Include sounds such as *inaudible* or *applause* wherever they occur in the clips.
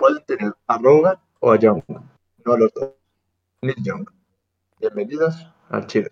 pueden tener a Rogan o a Young, no a los dos. Nick Young. Bienvenidos al Chile.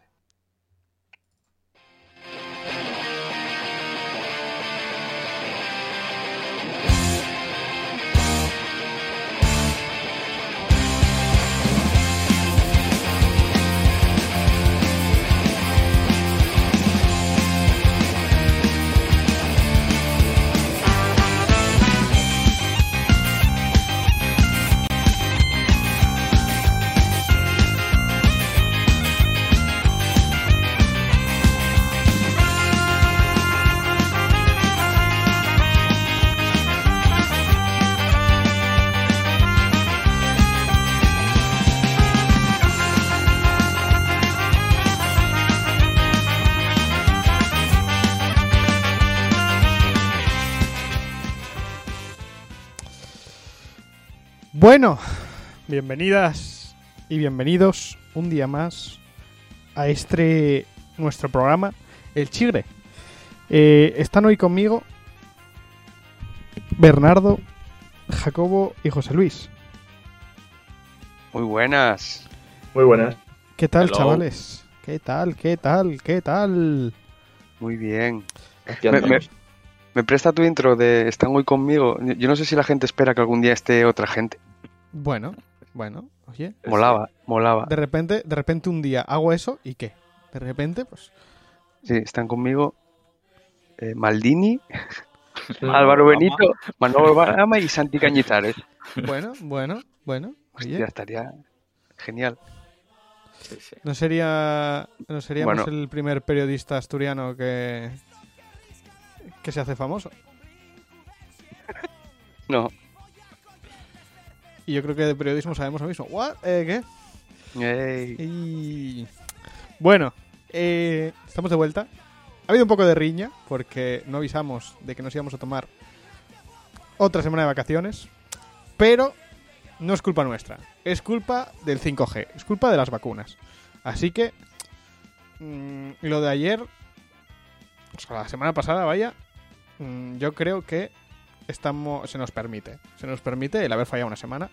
Bueno, bienvenidas y bienvenidos un día más a este nuestro programa, El Chigre. Eh, están hoy conmigo Bernardo, Jacobo y José Luis. Muy buenas. Muy buenas. ¿Qué tal, Hello. chavales? ¿Qué tal? ¿Qué tal? ¿Qué tal? Muy bien. Me presta tu intro de Están hoy conmigo. Yo no sé si la gente espera que algún día esté otra gente. Bueno, bueno, oye, Molaba, molaba. de repente, de repente un día hago eso y qué? De repente, pues, Sí, están conmigo eh, Maldini. Álvaro Benito, Manuel Barama y Santi Cañizares. bueno, bueno, bueno, Hostia, estaría genial. no sería, no seríamos Bueno. el primer periodista asturiano que que se hace famoso. No. Y yo creo que de periodismo sabemos lo mismo. ¿What? ¿Eh, ¿Qué? Ey. Y... Bueno, eh, estamos de vuelta. Ha habido un poco de riña porque no avisamos de que nos íbamos a tomar otra semana de vacaciones, pero no es culpa nuestra, es culpa del 5G, es culpa de las vacunas. Así que mm, lo de ayer, o sea, la semana pasada, vaya, mm, yo creo que estamos, se nos permite, se nos permite el haber fallado una semana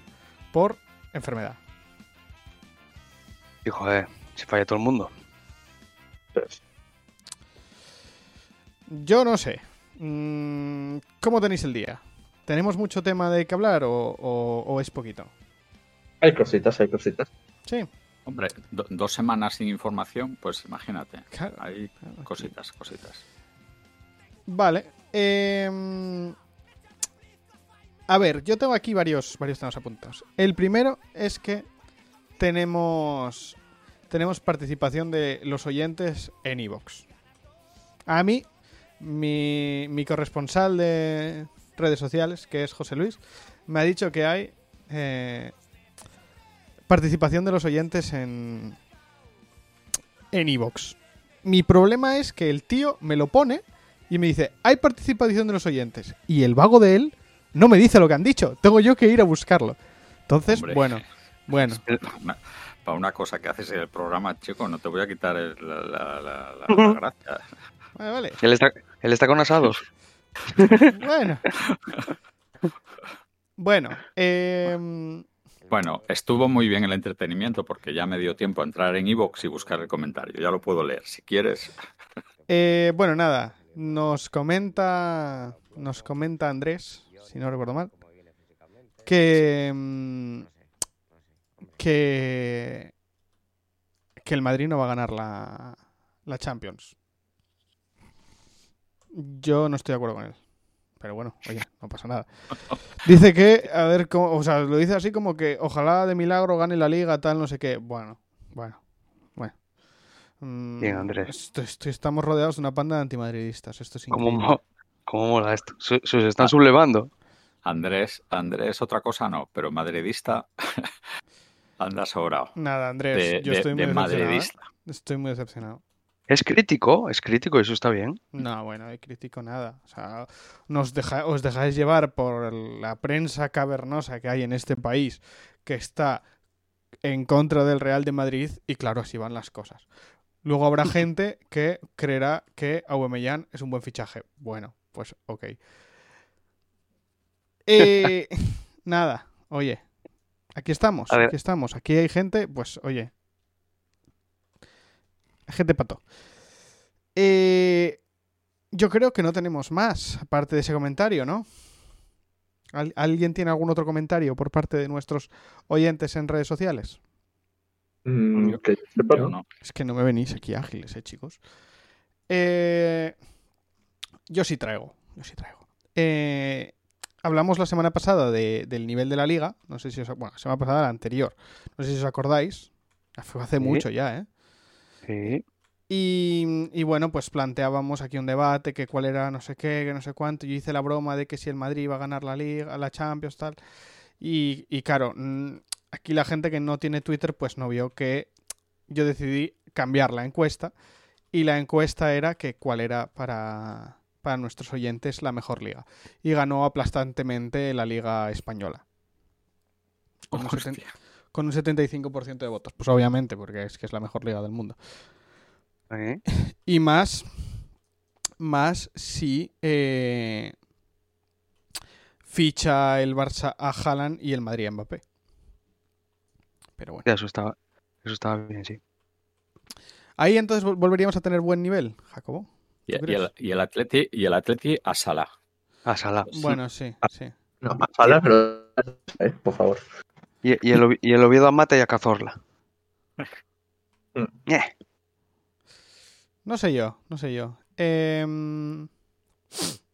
por enfermedad. Y joder, se falla todo el mundo. Yo no sé. Mm, ¿Cómo tenéis el día? ¿Tenemos mucho tema de que hablar o, o- o es poquito? Hay cositas, hay cositas. Sí, Hombre, do- dos semanas sin información, pues imagínate. claro. Hay claro. cositas, cositas. Vale. em, a ver, yo tengo aquí varios, varios temas apuntados. El primero es que tenemos, tenemos participación de los oyentes en Evox. A mí, mi, mi corresponsal de redes sociales, que es José Luis, me ha dicho que hay eh, participación de los oyentes en en Evox. Mi problema es que el tío me lo pone y me dice, hay participación de los oyentes. Y el vago de él no me dice lo que han dicho. Tengo yo que ir a buscarlo. Entonces, Hombre. bueno, bueno. Para una, cosa que haces en el programa, chico, no te voy a quitar el- la, la- la- la- gracia. Vale, vale. Él está, él está con asados. *laughs* *laughs* Bueno. Bueno, em, Bueno, estuvo muy bien el entretenimiento porque ya me dio tiempo a entrar en Evox y buscar el comentario. Ya lo puedo leer. Si quieres, eh, bueno, nada. Nos comenta. Nos comenta Andrés, si no recuerdo mal. Que. mm, Que. Que el Madrid no va a ganar la, la Champions. Yo no estoy de acuerdo con él. Pero bueno, oye, no pasa nada. Dice que, a ver, cómo, o sea, lo dice así como que ojalá de milagro gane la liga, tal, no sé qué. Bueno, bueno, bueno. Mm, Bien, Andrés. esto- esto- estamos rodeados de una panda de antimadridistas. Esto es ¿Cómo, increíble. Cómo mola esto? Se, se están sublevando. Andrés, Andrés, otra cosa no, pero madridista *laughs* anda sobrado. Nada, Andrés, De, yo de- estoy muy de decepcionado. ¿eh? madridista. Estoy muy decepcionado. Es crítico, es crítico, eso está bien. No, bueno, no critico nada. O sea, nos deja- os dejáis llevar por la prensa cavernosa que hay en este país que está en contra del Real de Madrid y claro, así van las cosas. Luego habrá *laughs* gente que creerá que Aubameyang es un buen fichaje. Bueno, pues ok. Eh, *laughs* nada, oye. Aquí estamos, aquí estamos. Aquí hay gente, pues, oye. Gente pato. Eh, yo creo que no tenemos más, aparte de ese comentario, ¿no? ¿Al- ¿Alguien tiene algún otro comentario por parte de nuestros oyentes en redes sociales? Mm, no. Es que no me venís aquí ágiles, eh, chicos. Eh, yo sí traigo. Yo sí traigo. Eh, hablamos la semana pasada de- del nivel de la liga. No sé si os. Bueno, la semana pasada, la anterior. No sé si os acordáis. Fue hace Sí. mucho ya, ¿eh? Sí. Y, y bueno, pues planteábamos aquí un debate, que cuál era no sé qué, que no sé cuánto. Yo hice la broma de que si el Madrid iba a ganar la Liga, la Champions, tal. Y, y claro, aquí la gente que no tiene Twitter, pues no vio que yo decidí cambiar la encuesta. Y la encuesta era que cuál era para, para nuestros oyentes la mejor liga. Y ganó aplastantemente la Liga Española. Con un, seten- Hostia. con un 75% de votos. Pues obviamente, porque es que es la mejor liga del mundo. ¿Eh? Y más, más si eh, ficha el Barça a Haaland y el Madrid a Mbappé. Pero bueno. Eso estaba, eso estaba bien, sí. Ahí entonces vol- volveríamos a tener buen nivel, Jacobo. Y, ¿Tú y el, y el Atleti, y el Atleti a Salah. A Salah. Bueno, sí, sí. No, a Salah, pero eh, por favor. Y, y el, y el Oviedo a Mata y a Cazorla. Mm. Eh, No sé yo, no sé yo. Em,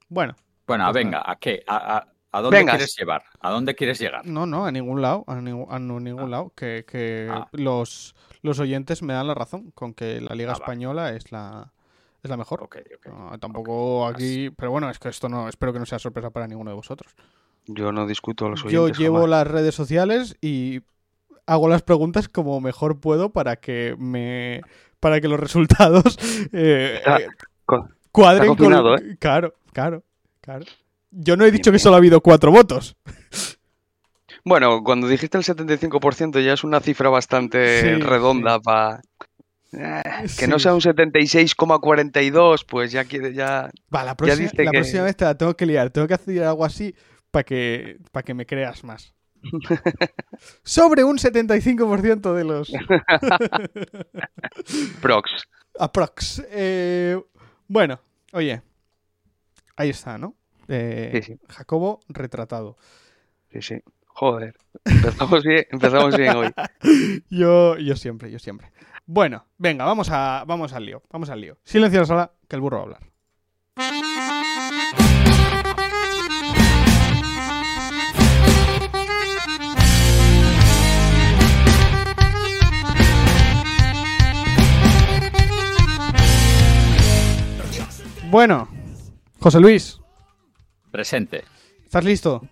bueno, Bueno, Pues venga, ¿a qué? ¿A, a- a dónde Vengas. quieres llevar? ¿A dónde quieres llegar? no, no, a ningún lado, a, ningún- a no- ningún lado. Que, que Ah. los, los oyentes me dan la razón con que la Liga Ah. Española es la, es la mejor. Ok, ok. No, tampoco aquí, pero bueno, es que esto no, espero que no sea sorpresa para ninguno de vosotros. yo no discuto a los Yo llevo jamás. las redes sociales y hago las preguntas como mejor puedo para que me para que los resultados *laughs* eh, Está eh, cuadren está cocinado, ¿eh? con claro, claro, claro. Yo no he dicho Bien, que solo ha habido cuatro votos. Bueno, cuando dijiste el 75% ya es una cifra bastante Sí, redonda para... que no sea un 76,42, pues ya quiere ya... Va, la próxima, la que- próxima vez te la tengo que liar. Tengo que hacer algo así para que, para que me creas más. *laughs* Sobre un 75% de los *laughs* Prox. aprox. Eh, bueno, oye. Ahí está, ¿no? Eh, Sí, sí. Jacobo retratado. Sí, sí. Joder. Empezamos bien, empezamos bien hoy. *laughs* Yo, yo siempre, yo siempre. Bueno, venga, vamos, a, vamos al lío. Vamos al lío. Silencio en la sala, que el burro va a hablar. Bueno, José Luis, Presente. ¿estás listo?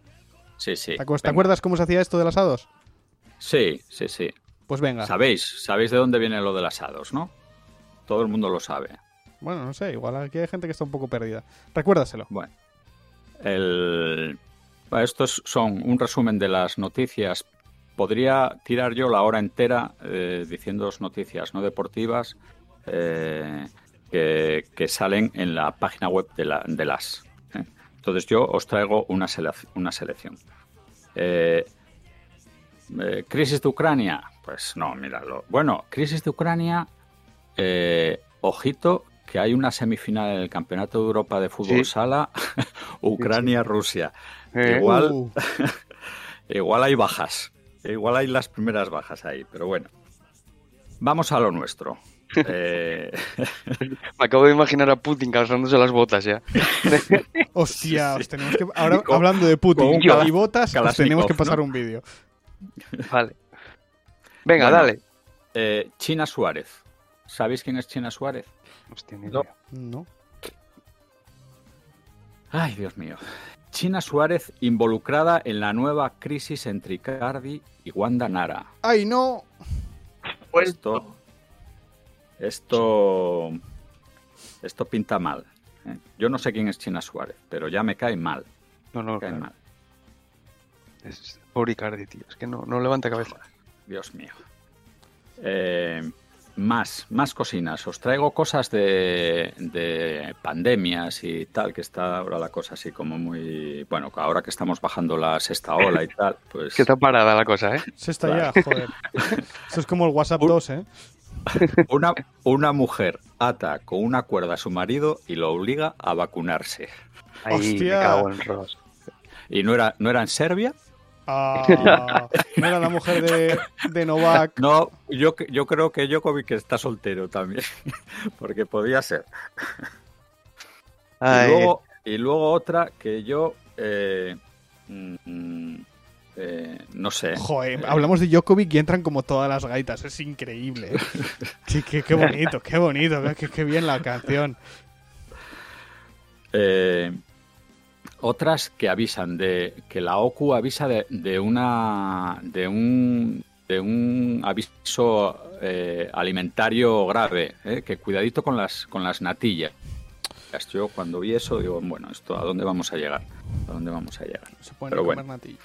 Sí, sí. ¿Te, Venga. acuerdas cómo se hacía esto de los asados? Sí, sí, sí. Pues venga. Sabéis, sabéis de dónde viene lo de las asados, ¿no? Todo el mundo lo sabe. Bueno, no sé, igual aquí hay gente que está un poco perdida. Recuérdaselo. Bueno, el... bueno, estos son un resumen de las noticias. Podría tirar yo la hora entera eh, diciendo noticias no deportivas eh, que, que salen en la página web de, la, de las. ¿eh? Entonces yo os traigo una selección. Eh, eh, ¿Crisis de Ucrania? Pues no, míralo. Bueno, crisis de Ucrania, eh, ojito, que hay una semifinal en el Campeonato de Europa de Fútbol Sí. Sala, *laughs* Ucrania-Rusia. Eh, Igual, Uh, *laughs* igual hay bajas, igual hay las primeras bajas ahí, pero bueno. Vamos a lo nuestro. *laughs* Eh, Me acabo de imaginar a Putin calzándose las botas ya. hostia, Sí, os sí. tenemos que. Ahora, con- hablando de Putin un y botas, os tenemos que pasar ¿no? un vídeo. Vale. Venga, Bueno. dale. eh, China Suárez. ¿Sabéis quién es China Suárez? Hostia, ni No. idea. No. Ay, Dios mío. China Suárez involucrada en la nueva crisis entre Icardi y Wanda Nara. ¡Ay, no! Pues Esto, esto, esto pinta mal. ¿eh? Yo no sé quién es China Suárez, pero ya me cae mal. No, no, me cae claro. mal. Es pobre Icardi, tío. Es que no, no levanta cabeza. Dios mío. Eh, más, más cocinas. Os traigo cosas de, de pandemias y tal, que está ahora la cosa así como muy... Bueno, ahora que estamos bajando la sexta ola y *laughs* tal, pues... Que está parada la cosa, ¿eh? Se está ya, joder. *laughs* Eso es como el WhatsApp 2, ¿eh? *laughs* Una, una mujer ata con una cuerda a su marido y lo obliga a vacunarse. Ahí Hostia. me cago en Ross. Y no era, no era en Serbia. Ah, *laughs* no era la mujer de, de Novak. No, yo, yo creo que Djokovic está soltero también, *laughs* porque podía ser. Y luego, y luego otra que yo eh, mm, eh, no sé. Joder, hablamos de Djokovic y entran como todas las gaitas. Es increíble. ¿eh? *laughs* Sí, qué, qué bonito, qué bonito. Qué, qué bien la canción. Eh, otras que avisan de que la OCU avisa de, de una de un de un aviso eh, alimentario grave, eh, que cuidadito con las con las natillas. Yo cuando vi eso digo, bueno, esto a dónde vamos a llegar, a dónde vamos a llegar. Se pueden Pero comer bueno. natillas.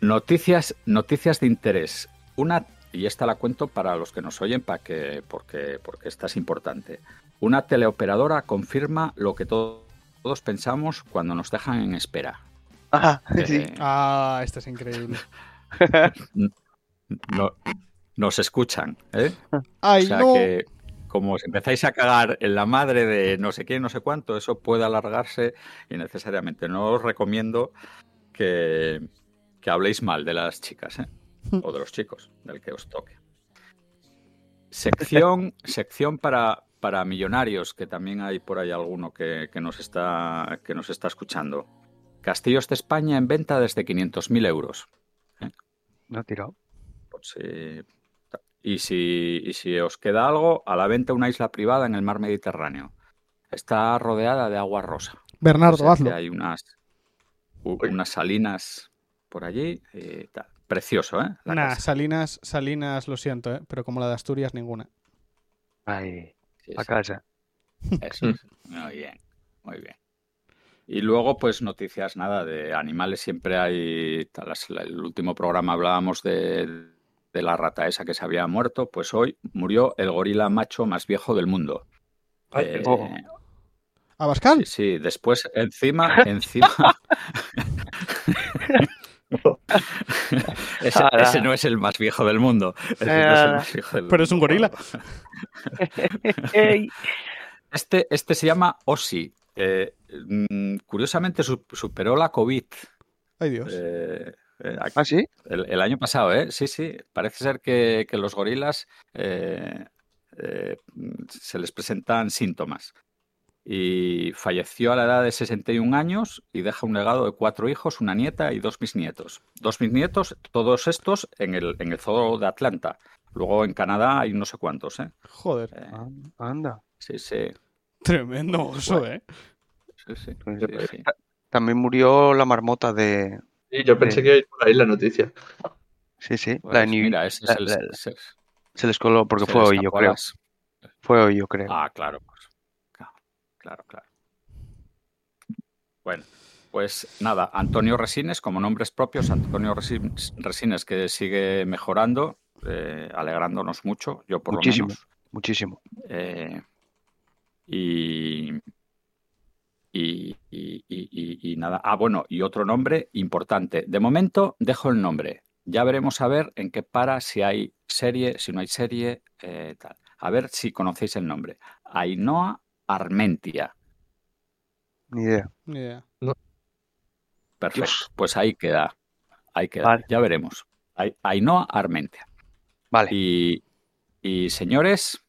Noticias, noticias de interés. Una, y esta la cuento para los que nos oyen, para que, porque, porque esta es importante. Una teleoperadora confirma lo que to- todos pensamos cuando nos dejan en espera. ah, sí. Eh, Ah, esta es increíble. no- nos escuchan, ¿eh? Ay, o sea no. que como os empezáis a cagar en la madre de no sé qué, no sé cuánto, eso puede alargarse innecesariamente. No os recomiendo que, que habléis mal de las chicas, ¿eh? o de los chicos, del que os toque. Sección, sección para, para millonarios, que también hay por ahí alguno que, que nos está, que nos está escuchando. Castillos de España en venta desde 500.000 euros. No ha tirado. Si- Y si, y si os queda algo, a la venta una isla privada en el mar Mediterráneo. Está rodeada de agua rosa. Bernardo, O sea, hazlo. Hay unas, u- unas salinas por allí y tal. Precioso, ¿eh? La Nah, casa. Salinas, Salinas, lo siento, ¿eh? pero como la de Asturias, ninguna. Ay, Sí, a sí, casa. eso es. *laughs* Muy bien, muy bien. Y luego, pues noticias, nada, de animales siempre hay. El último programa hablábamos de, de la rata esa que se había muerto. Pues hoy murió el gorila macho más viejo del mundo. Ay, Eh, oh. ¿Abascal? Sí, sí, después encima, *laughs* encima. *laughs* *laughs* ese, no es el más viejo del mundo. Ese no es el Ala. más viejo del Pero es un gorila. *laughs* Este, este se llama Ossi. Eh, mm, curiosamente su- superó la COVID Ay, Dios. eh, eh, aquí- ¿Ah, sí? el, el año pasado, ¿eh? Sí, sí. Parece ser que, que los gorilas eh, eh, se les presentan síntomas. Y falleció a la edad de 61 años y deja un legado de cuatro hijos, una nieta y dos bisnietos. Dos bisnietos, todos estos en el, en el zoo de Atlanta. Luego en Canadá hay no sé cuántos, ¿eh? Joder. Eh, Ah, Anda. sí, sí, Tremendo oso, ¿eh? sí, sí, Pues, sí, sí. También murió la marmota de. Sí, yo pensé Sí. que iba a ir por ahí la noticia. Sí, sí. Pues la New- mira, ese la- es el- la- se- Se les coló porque se fue hoy, yo creo. las- Fue hoy, yo creo. Ah, claro, claro, claro. Bueno, pues nada, Antonio Resines, como nombres propios, Antonio Resi- Resines que sigue mejorando, eh, alegrándonos mucho, yo por Muchísimo. lo menos. Muchísimo. Eh, y, y, y- y- y- y nada. Ah, bueno, y otro nombre importante. De momento dejo el nombre. Ya veremos a ver en qué para, si hay serie, si no hay serie, eh, tal. A ver si conocéis el nombre. Ainhoa Armentia. Ni idea. Ni idea. Perfecto. Dios. Pues ahí queda. Ahí queda. Vale. Ya veremos. Ai- Ainhoa Armentia. Vale. Y, y señores,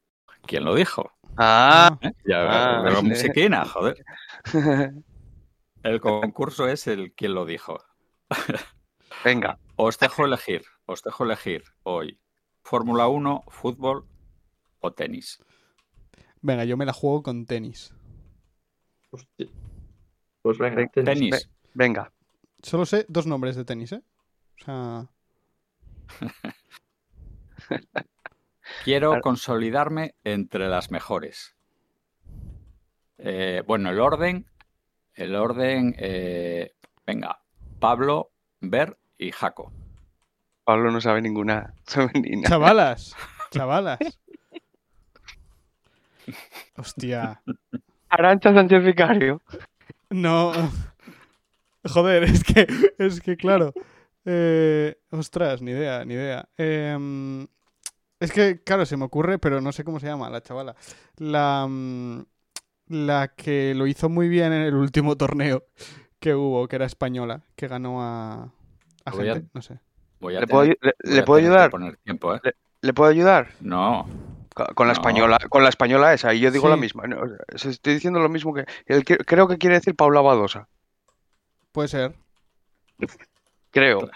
¿quién lo dijo? Ah. ¿Eh? Ya Ah, sí. musiquina, joder. *laughs* El concurso es el quien lo dijo. *laughs* Venga. Os dejo elegir, os dejo elegir hoy Fórmula 1, fútbol o tenis. Venga, yo me la juego con tenis. Hostia. Pues venga, Ven- tenis. Tenis. Venga. Solo sé dos nombres de tenis, ¿eh? O sea, *laughs* Quiero Claro. consolidarme entre las mejores. Eh, bueno, el orden, el orden, eh, venga, Pablo, Ver y Jaco. Pablo no sabe ninguna *laughs* femenina. Chavalas, chavalas. Hostia. Arancha Sánchez Vicario. No. Joder, es que, es que claro. Eh, ostras, ni idea, ni idea. Em, es que, claro, se me ocurre, pero no sé cómo se llama la chavala. La, mm, la que lo hizo muy bien en el último torneo que hubo, que era española, que ganó a, a Voy a- gente, no sé. Voy a ¿Le puedo, tener- le- voy le a puedo ayudar? poner tiempo, ¿eh? ¿Le puedo ayudar? No, Con la No. española, con la española esa, y yo digo Sí. la misma. No, estoy diciendo lo mismo que. el que- creo que quiere decir Paula Badosa. Puede ser. Creo.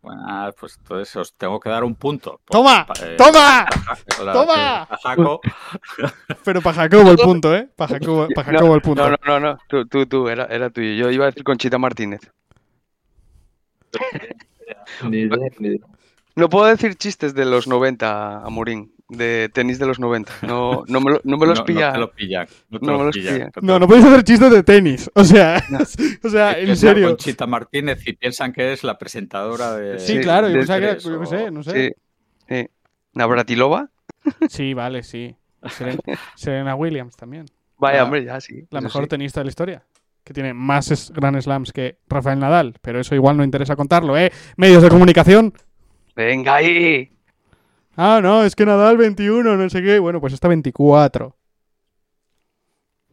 bueno, pues entonces os tengo que dar un punto. ¡Toma! pa- eh, ¡Toma! *laughs* la- ¡Toma! a Jaco, *laughs* Pero para Jacobo el punto, ¿eh? Para Jacobo, pa' Jacobo el punto. No, no, no, no. Tú, tú, tú, era, era tuyo. Yo iba a decir Conchita Martínez. Ni idea, ni idea. No puedo decir chistes de los 90, Amorín. De tenis de los 90. No, no, me, lo- no me los no- pilla. No te lo pillan. No, te No me los pillan, pillan. no No, podéis hacer chistes de tenis. O sea, *laughs* o sea, en serio. Conchita Martínez y piensan que es la presentadora de. Sí, claro, yo pensaba que era, sé, no sé. Sí. sí. Navratilova. Sí, vale, sí. Serena, Serena Williams también. Vaya, La- hombre, ya sí. La mejor sí. tenista de la historia. Que tiene más Grand Slams que Rafael Nadal. Pero eso igual no interesa contarlo, ¿eh? Medios de comunicación. Venga ahí. Ah, no, es que Nadal 21, no sé qué. Bueno, pues está 24.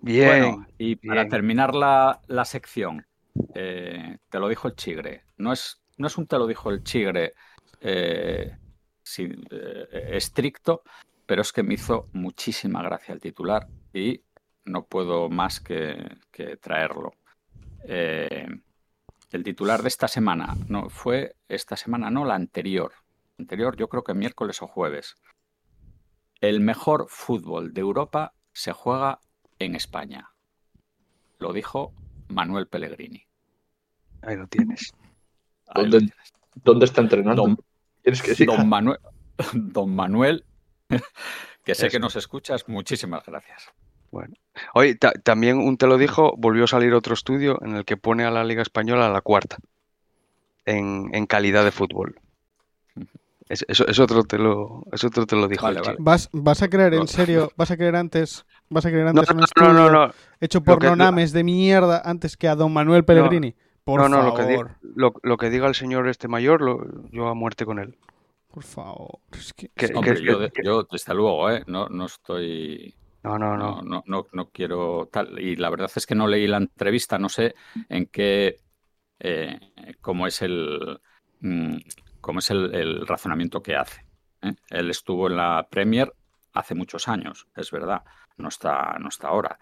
Bien. Bueno, y para bien. terminar la, la sección, eh, te lo dijo el chigre. No es, no es un te lo dijo el chigre eh, sin- eh, estricto, pero es que me hizo muchísima gracia el titular y no puedo más que, que traerlo. Eh, el titular de esta semana no fue esta semana, no la anterior. Anterior, yo creo que miércoles o jueves. El mejor fútbol de Europa se juega en España. Lo dijo Manuel Pellegrini. Ahí lo tienes. Ahí lo ¿Dónde, tienes. dónde está entrenando? Don, Manuel, *laughs* don Manuel, *laughs* que sé Eso. que nos escuchas, muchísimas gracias. Oye, ta- también un te lo dijo, volvió a salir otro estudio en el que pone a la Liga Española a la cuarta en, en calidad de fútbol. Es, eso, es otro te lo, es otro te lo dijo Vale, vale. ¿Vas, vas a creer, No. en serio, vas a creer antes, vas a creer No, antes un no, estudio no, no, no, hecho por nonames de mierda antes que a don Manuel Pellegrini? Por no, no, lo que, di- favor, lo, lo que diga el señor este mayor, lo- yo a muerte con él. por favor. Es que- Que- Hombre, que- yo, yo, desde luego, ¿eh? no, no estoy. No, no, No, no. no, no, no quiero tal. Y la verdad es que no leí la entrevista, no sé en qué. eh, cómo es el. mm, cómo es el, el razonamiento que hace. ¿eh? Él estuvo en la Premier hace muchos años, es verdad. No está, no está ahora.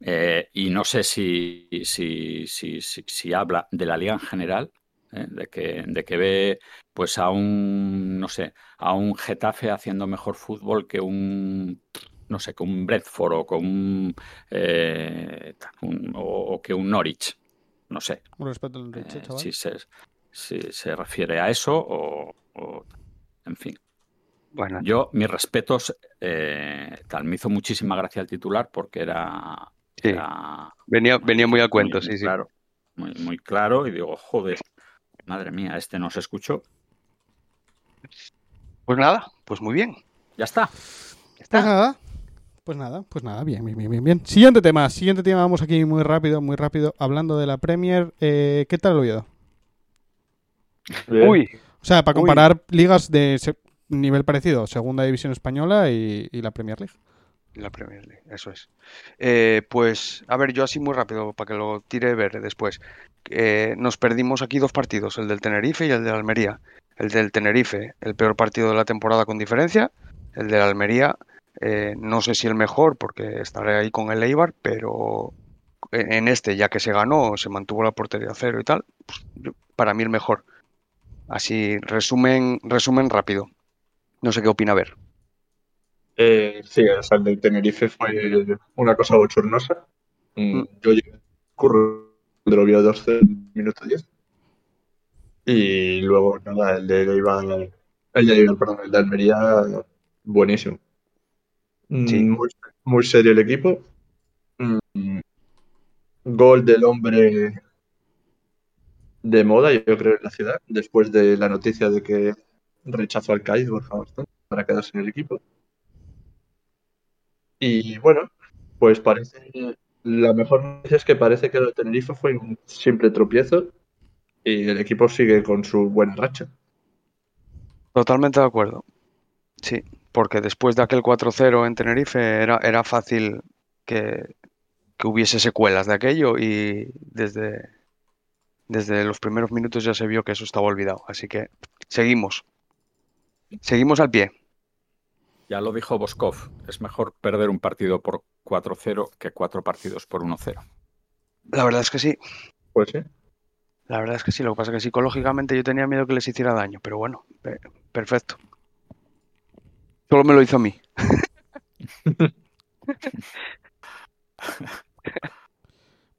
Eh, y no sé si, si, si, si, habla de la liga en general, ¿eh? de, que, de que ve pues a un, no sé, a un Getafe haciendo mejor fútbol que un, no sé, que un Bradford o que un, eh, un- o, o que un Norwich, no sé, Un respeto al Enrique, eh, chaval. se, si se refiere a eso o, o- en fin. Bueno, Yo, mis respetos, eh, tal, me hizo muchísima gracia el titular porque era, sí, era venía, venía muy al cuento, sí, sí. Claro, muy, muy claro y digo, joder, madre mía, este no se escuchó. Pues nada, pues muy bien. Ya está. Pues nada. Pues nada, pues nada, bien, bien, bien, bien, bien. Siguiente tema, siguiente tema, vamos aquí muy rápido, muy rápido, hablando de la Premier. Eh, ¿Qué tal el Oviedo? Uy, O sea, para Uy. comparar ligas de se- nivel parecido, Segunda División Española y, y la Premier League. la Premier League, eso es. Eh, pues, a ver, yo así muy rápido, para que lo tire ver después. Eh, nos perdimos aquí dos partidos, el del Tenerife y el del Almería. El del Tenerife, el peor partido de la temporada con diferencia. El del Almería, eh, no sé si el mejor, porque estaré ahí con el Eibar, pero en este, ya que se ganó, se mantuvo la portería a cero y tal, pues, yo- para mí el mejor. Así, resumen, resumen rápido. No sé qué opina ver. Eh, sí, o sea, el del Tenerife fue una cosa bochornosa. Mm, Mm. Yo llegué curro del Oviedo 12 minuto 10. Y luego, nada, el de Eibar, el de Eibar, perdón, el de Almería, buenísimo. Mm, Sí. Muy, muy serio el equipo. Mm, Gol del hombre de moda, yo creo, en la ciudad, después de la noticia de que rechazó al Borja Bastón para quedarse en el equipo. Y bueno, pues parece, la mejor noticia es que parece que lo de Tenerife fue un simple tropiezo y el equipo sigue con su buena racha. Totalmente de acuerdo. Sí, porque después de aquel 4-0 en Tenerife era, era fácil que, que hubiese secuelas de aquello y desde, desde los primeros minutos ya se vio que eso estaba olvidado. Así que seguimos. Seguimos al pie. Ya lo dijo Boskov, es mejor perder un partido por 4-0 que cuatro partidos por 1-0. La verdad es que sí. Pues sí. La verdad es que sí. Lo que pasa es que psicológicamente yo tenía miedo que les hiciera daño, pero bueno, pe- perfecto. Solo me lo hizo a mí. *laughs*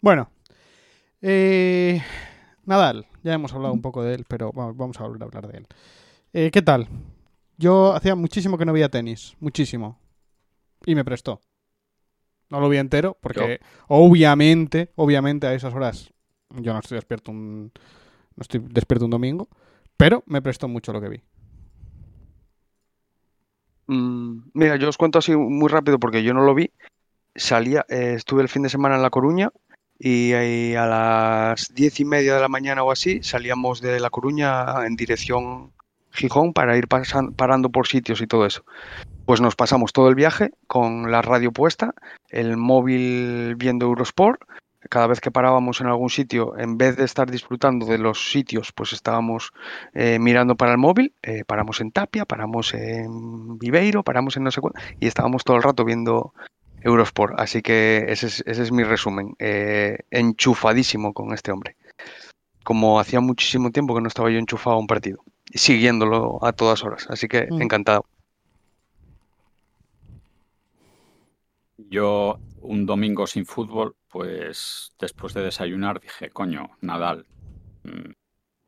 Bueno, eh, Nadal, ya hemos hablado un poco de él, pero va- vamos a volver a hablar de él. Eh, ¿Qué tal? Yo hacía muchísimo que no veía tenis, muchísimo. Y me prestó. No lo vi entero, porque obviamente, obviamente a esas horas yo no estoy despierto un, no estoy despierto un domingo, pero me prestó mucho lo que vi. Mm, mira, yo os cuento así muy rápido porque yo no lo vi. Salía, eh, estuve el fin de semana en La Coruña y, a las diez y media de la mañana o así salíamos de La Coruña en dirección Gijón para ir pasan- parando por sitios y todo eso. Pues nos pasamos todo el viaje con la radio puesta, el móvil viendo Eurosport. Cada vez que parábamos en algún sitio, en vez de estar disfrutando de los sitios, pues estábamos eh, mirando para el móvil. eh, paramos en Tapia, paramos en Viveiro, paramos en no sé cuál, y estábamos todo el rato viendo Eurosport. Así que ese es, ese es mi resumen. eh, enchufadísimo con este hombre. Como hacía muchísimo tiempo que no estaba yo enchufado a un partido, siguiéndolo a todas horas. Así que Mm. encantado. Yo un domingo sin fútbol, pues después de desayunar dije, coño, Nadal. Mm,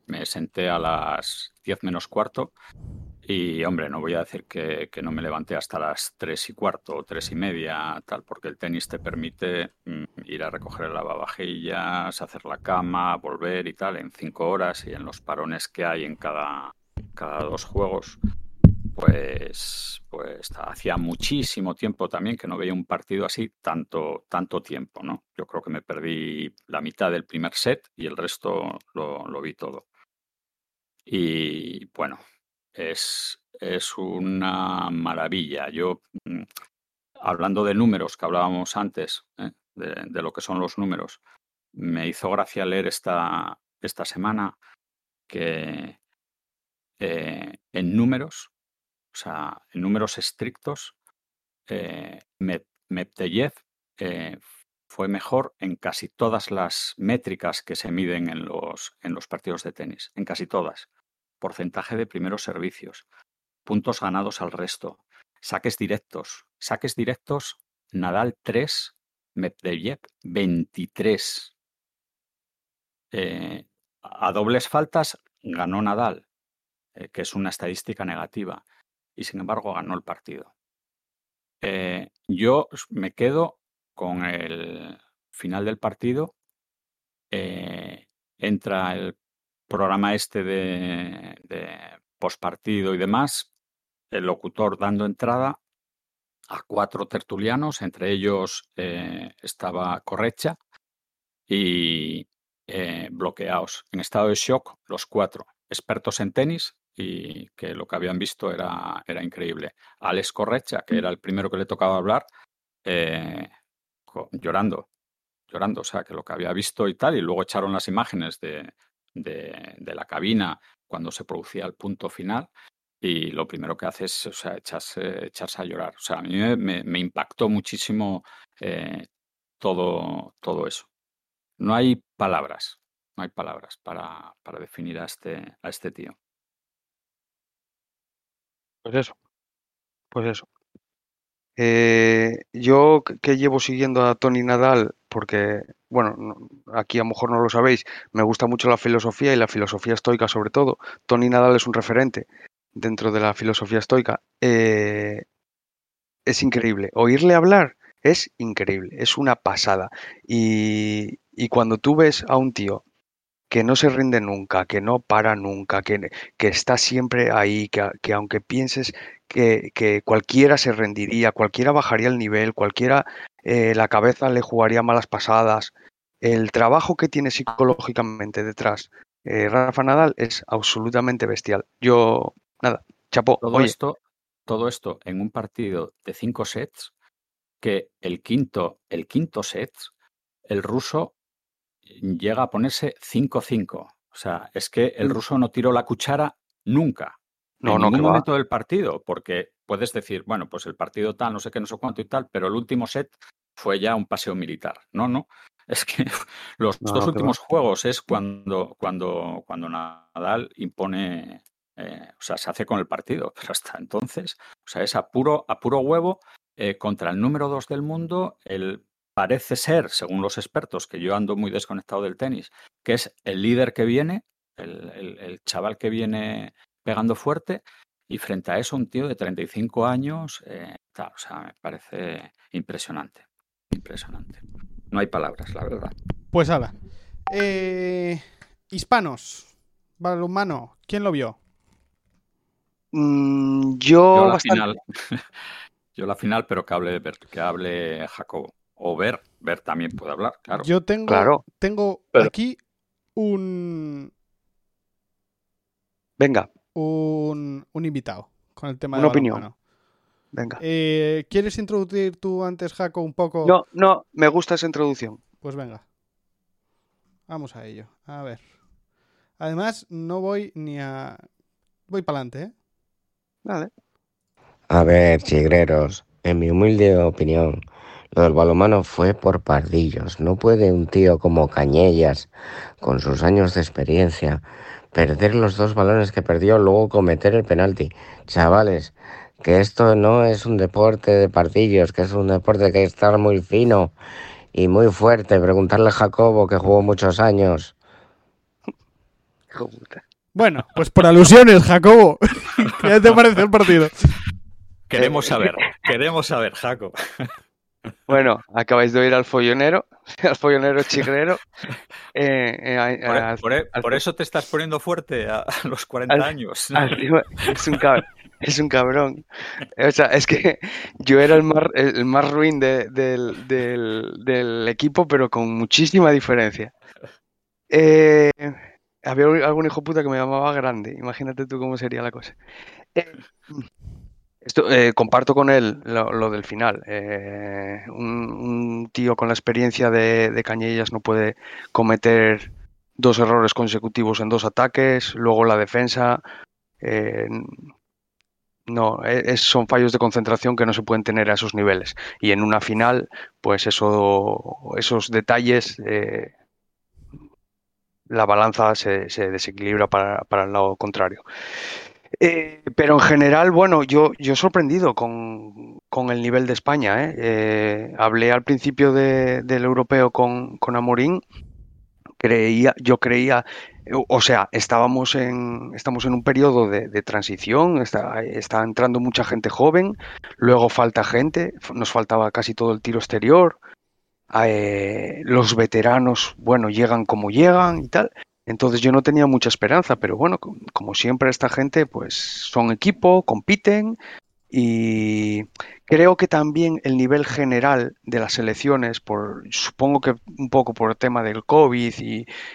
Me senté a las 10 menos cuarto y, hombre, no voy a decir que, que no me levanté hasta las 3 y cuarto o 3 y media, tal, porque el tenis te permite mm, ir a recoger el lavavajillas, hacer la cama, volver y tal, en 5 horas y en los parones que hay en cada, cada dos juegos pues, pues hacía muchísimo tiempo también que no veía un partido así tanto, tanto tiempo, ¿no? Yo creo que me perdí la mitad del primer set y el resto lo, lo vi todo. Y bueno, es, es una maravilla. Yo, mm, hablando de números que hablábamos antes, ¿eh? de, lo que son los números, me hizo gracia leer esta, esta semana que eh, en números, o sea, en números estrictos, eh, Medvedev eh, fue mejor en casi todas las métricas que se miden en los, en los partidos de tenis, en casi todas. Porcentaje de primeros servicios, puntos ganados al resto, saques directos, saques directos, Nadal 3, Medvedev 23. Eh, a dobles faltas ganó Nadal, eh, que es una estadística negativa, y sin embargo ganó el partido. Eh, yo me quedo con el final del partido. entra el programa este de, de postpartido y demás, el locutor dando entrada a cuatro tertulianos, entre ellos eh, estaba Correcha y eh, bloqueados, en estado de shock, los cuatro, expertos en tenis y que lo que habían visto era, era increíble. Alex Correcha, que era el primero que le tocaba hablar, eh, llorando, llorando, o sea, que lo que había visto y tal, y luego echaron las imágenes de, de, la cabina cuando se producía el punto final. Y lo primero que hace es o sea, echarse, echarse a llorar. O sea, a mí me, impactó muchísimo eh, todo, todo eso. No hay palabras, no hay palabras para, para definir a este, a este tío. Pues eso, pues eso. Eh, yo que llevo siguiendo a Tony Nadal, porque, bueno, no- aquí a lo mejor no lo sabéis, me gusta mucho la filosofía y la filosofía estoica sobre todo. Tony Nadal es un referente dentro de la filosofía estoica. Eh, es increíble. Oírle hablar es increíble, es una pasada. Y, y cuando tú ves a un tío que no se rinde nunca, que no para nunca, que, que está siempre ahí, que, que aunque pienses que, que, cualquiera se rendiría, cualquiera bajaría el nivel, cualquiera eh, la cabeza le jugaría malas pasadas, el trabajo que tiene psicológicamente detrás eh, Rafa Nadal es absolutamente bestial. Yo, nada, chapó. Todo esto, todo esto en un partido de cinco sets, que el quinto, el quinto set, el ruso llega a ponerse 5-5. O sea, es que el mm. ruso no tiró la cuchara nunca. No, en ningún momento del partido, porque puedes decir, bueno, pues el partido tal, no sé qué, no sé cuánto y tal, pero el último set fue ya un paseo militar. No, no. *laughs* Es que los dos últimos juegos es cuando, cuando, cuando Nadal impone, eh, o sea, se hace con el partido, *laughs* pero hasta entonces, o sea, es a puro, a puro huevo eh, contra el número dos del mundo, el parece ser, según los expertos, que yo ando muy desconectado del tenis, que es el líder que viene, el, chaval que viene pegando fuerte, y frente a eso un tío de 35 años, eh, o sea, me parece impresionante, impresionante. No hay palabras, la verdad. Pues nada. Eh, hispanos, balonmano, ¿quién lo vio? Mm, yo, la final. *laughs* yo la final, pero que hable, que hable Jacobo. O Ver, Ver también puede hablar, claro. Yo tengo, tengo aquí un. Venga. Un, un invitado con el tema de Una opinión. Venga. Eh, ¿Quieres introducir tú antes, Jaco, un poco? No, no, me gusta esa introducción. Pues venga. Vamos a ello. A ver. Además, no voy ni a. Voy para adelante, ¿eh? Vale. A ver, chigreros, en mi humilde opinión, lo del balomano fue por pardillos. No puede un tío como Cañellas, con sus años de experiencia, perder los dos balones que perdió, luego cometer el penalti. Chavales, que esto no es un deporte de pardillos, que es un deporte que hay que estar muy fino y muy fuerte. Preguntarle a Jacobo, que jugó muchos años. Bueno, pues por alusiones, Jacobo. *laughs* ¿Qué te parece el partido? Queremos saber, *laughs* queremos saber, Jacobo. Bueno, acabáis de oír al follonero, *laughs* al follonero chigrero. Eh, eh, por, eso te estás poniendo fuerte a, los 40 años. *laughs* es un cabrón es un cabrón. O sea, es que yo era el más, el más ruin del, del, equipo, pero con muchísima diferencia. Eh, había algún hijo puta que me llamaba grande. Imagínate tú cómo sería la cosa. Eh, esto, eh, comparto con él lo, del final. Un, tío con la experiencia de, Cañellas no puede cometer dos errores consecutivos en dos ataques, luego la defensa. No, e, son fallos de concentración que no se pueden tener a esos niveles. Y en una final, pues eso, esos detalles, eh, la balanza se, desequilibra para, el lado contrario. Eh, pero en general, bueno, yo, yo sorprendido con, el nivel de España. ¿eh? hablé al principio del europeo con, con Amorín. Creía, yo creía o sea, estábamos en, estamos en un periodo de, transición, está, está, entrando mucha gente joven, luego falta gente, nos faltaba casi todo el tiro exterior, eh, los veteranos, bueno, llegan como llegan y tal. Entonces yo no tenía mucha esperanza, pero bueno, como siempre esta gente pues son equipo, compiten y creo que también el nivel general de las elecciones, por, supongo que un poco por el tema del COVID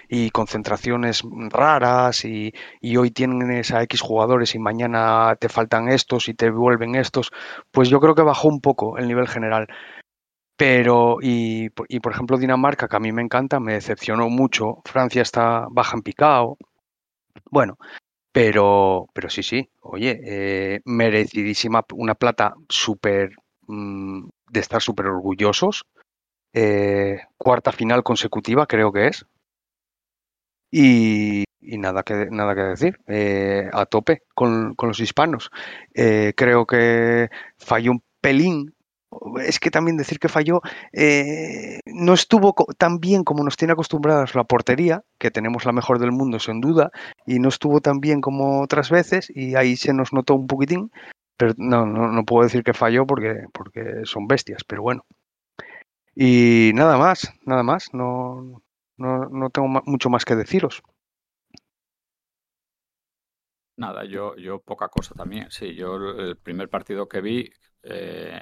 y, concentraciones raras y, hoy tienes a X jugadores y mañana te faltan estos y te vuelven estos, pues yo creo que bajó un poco el nivel general. Pero, y, y por ejemplo Dinamarca, que a mí me encanta, me decepcionó mucho. Francia está baja en picado. Bueno, pero, pero sí, sí, oye, eh, merecidísima una plata súper mm, de estar súper orgullosos. Eh, cuarta final consecutiva, creo que es. Y, nada, que, nada que decir, eh, a tope con, con los hispanos. creo que falló un pelín es que también decir que falló, eh, no estuvo tan bien como nos tiene acostumbrados la portería, que tenemos la mejor del mundo sin duda, y no estuvo tan bien como otras veces, y ahí se nos notó un poquitín, pero no, no, puedo decir que falló porque, porque son bestias, pero bueno. Y nada más, nada más, no, No, no tengo mucho más que deciros. Nada, yo, yo poca cosa también. Sí, yo el primer partido que vi eh,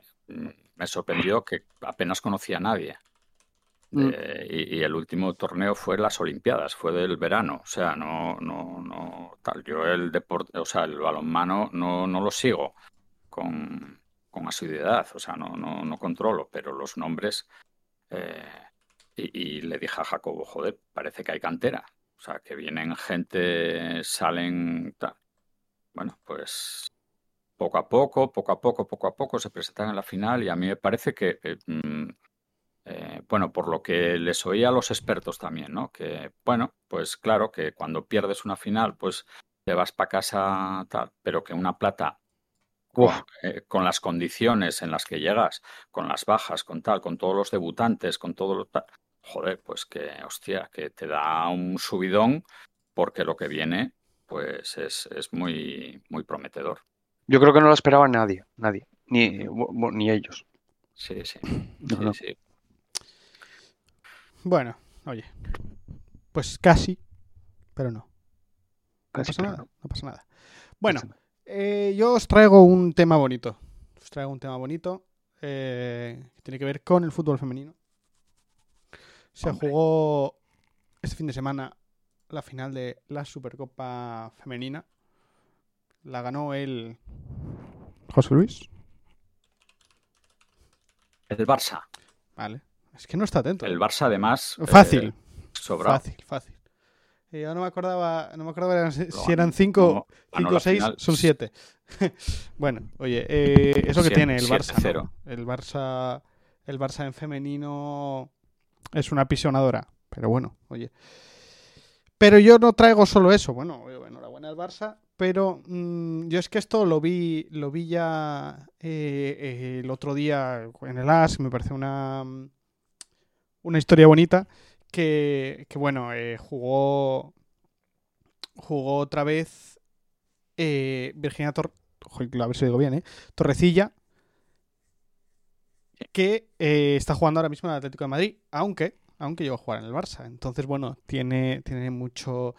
me sorprendió que apenas conocía a nadie. Mm. Y, y el último torneo fue las Olimpiadas, fue del verano. O sea, no, no, no tal. Yo el deporte, o sea, el balonmano no, no lo sigo con, con asiduidad. O sea, no, no, no controlo, pero los nombres. eh, y, y le dije a Jacobo, joder, parece que hay cantera. O sea, que vienen gente, salen. tal. Bueno, pues poco a poco, poco a poco, poco a poco se presentan en la final y a mí me parece que, eh, mm, eh, bueno, por lo que les oía a los expertos también, ¿no? Que, bueno, pues claro, que cuando pierdes una final, pues te vas para casa tal, pero que una plata Uf. eh, con las condiciones en las que llegas, con las bajas, con tal, con todos los debutantes, con todo lo tal, joder, pues que, hostia, que te da un subidón porque lo que viene, pues es, es muy, muy prometedor. Yo creo que no lo esperaba nadie, nadie, ni, ellos. Sí, sí, No, sí, no. sí. Bueno, oye. Pues casi, pero no. No Casi, pasa nada, no. no pasa nada. Bueno, eh, yo os traigo un tema bonito. Os traigo un tema bonito eh, que tiene que ver con el fútbol femenino. Se Hombre. jugó este fin de semana la final de la Supercopa Femenina. La ganó el José Luis. El Barça. Vale. Es que no está atento. El Barça, además. eh, Fácil. sobrado. Fácil, fácil. Eh, yo no me acordaba, no me acordaba si eran ganó- 5 ganó- ganó cinco la o 6, final son 7. *laughs* bueno, oye, eh, eso que Siete- tiene el Barça. ¿no? El Barça. El Barça en femenino es una pisonadora. Pero bueno, oye. Pero yo no traigo solo eso. Bueno, oye, enhorabuena al Barça. Pero mm, yo es que esto lo vi, lo vi ya eh, eh, el otro día en el AS. Me parece una, una historia bonita. Que, que bueno, eh, jugó. Jugó otra vez eh, Virginia Tor Joder, a ver si digo bien, ¿eh? Torrecilla. Que está jugando ahora mismo en el Atlético de Madrid. Aunque, aunque llegó a jugar en el Barça. Entonces, bueno, tiene, tiene mucho.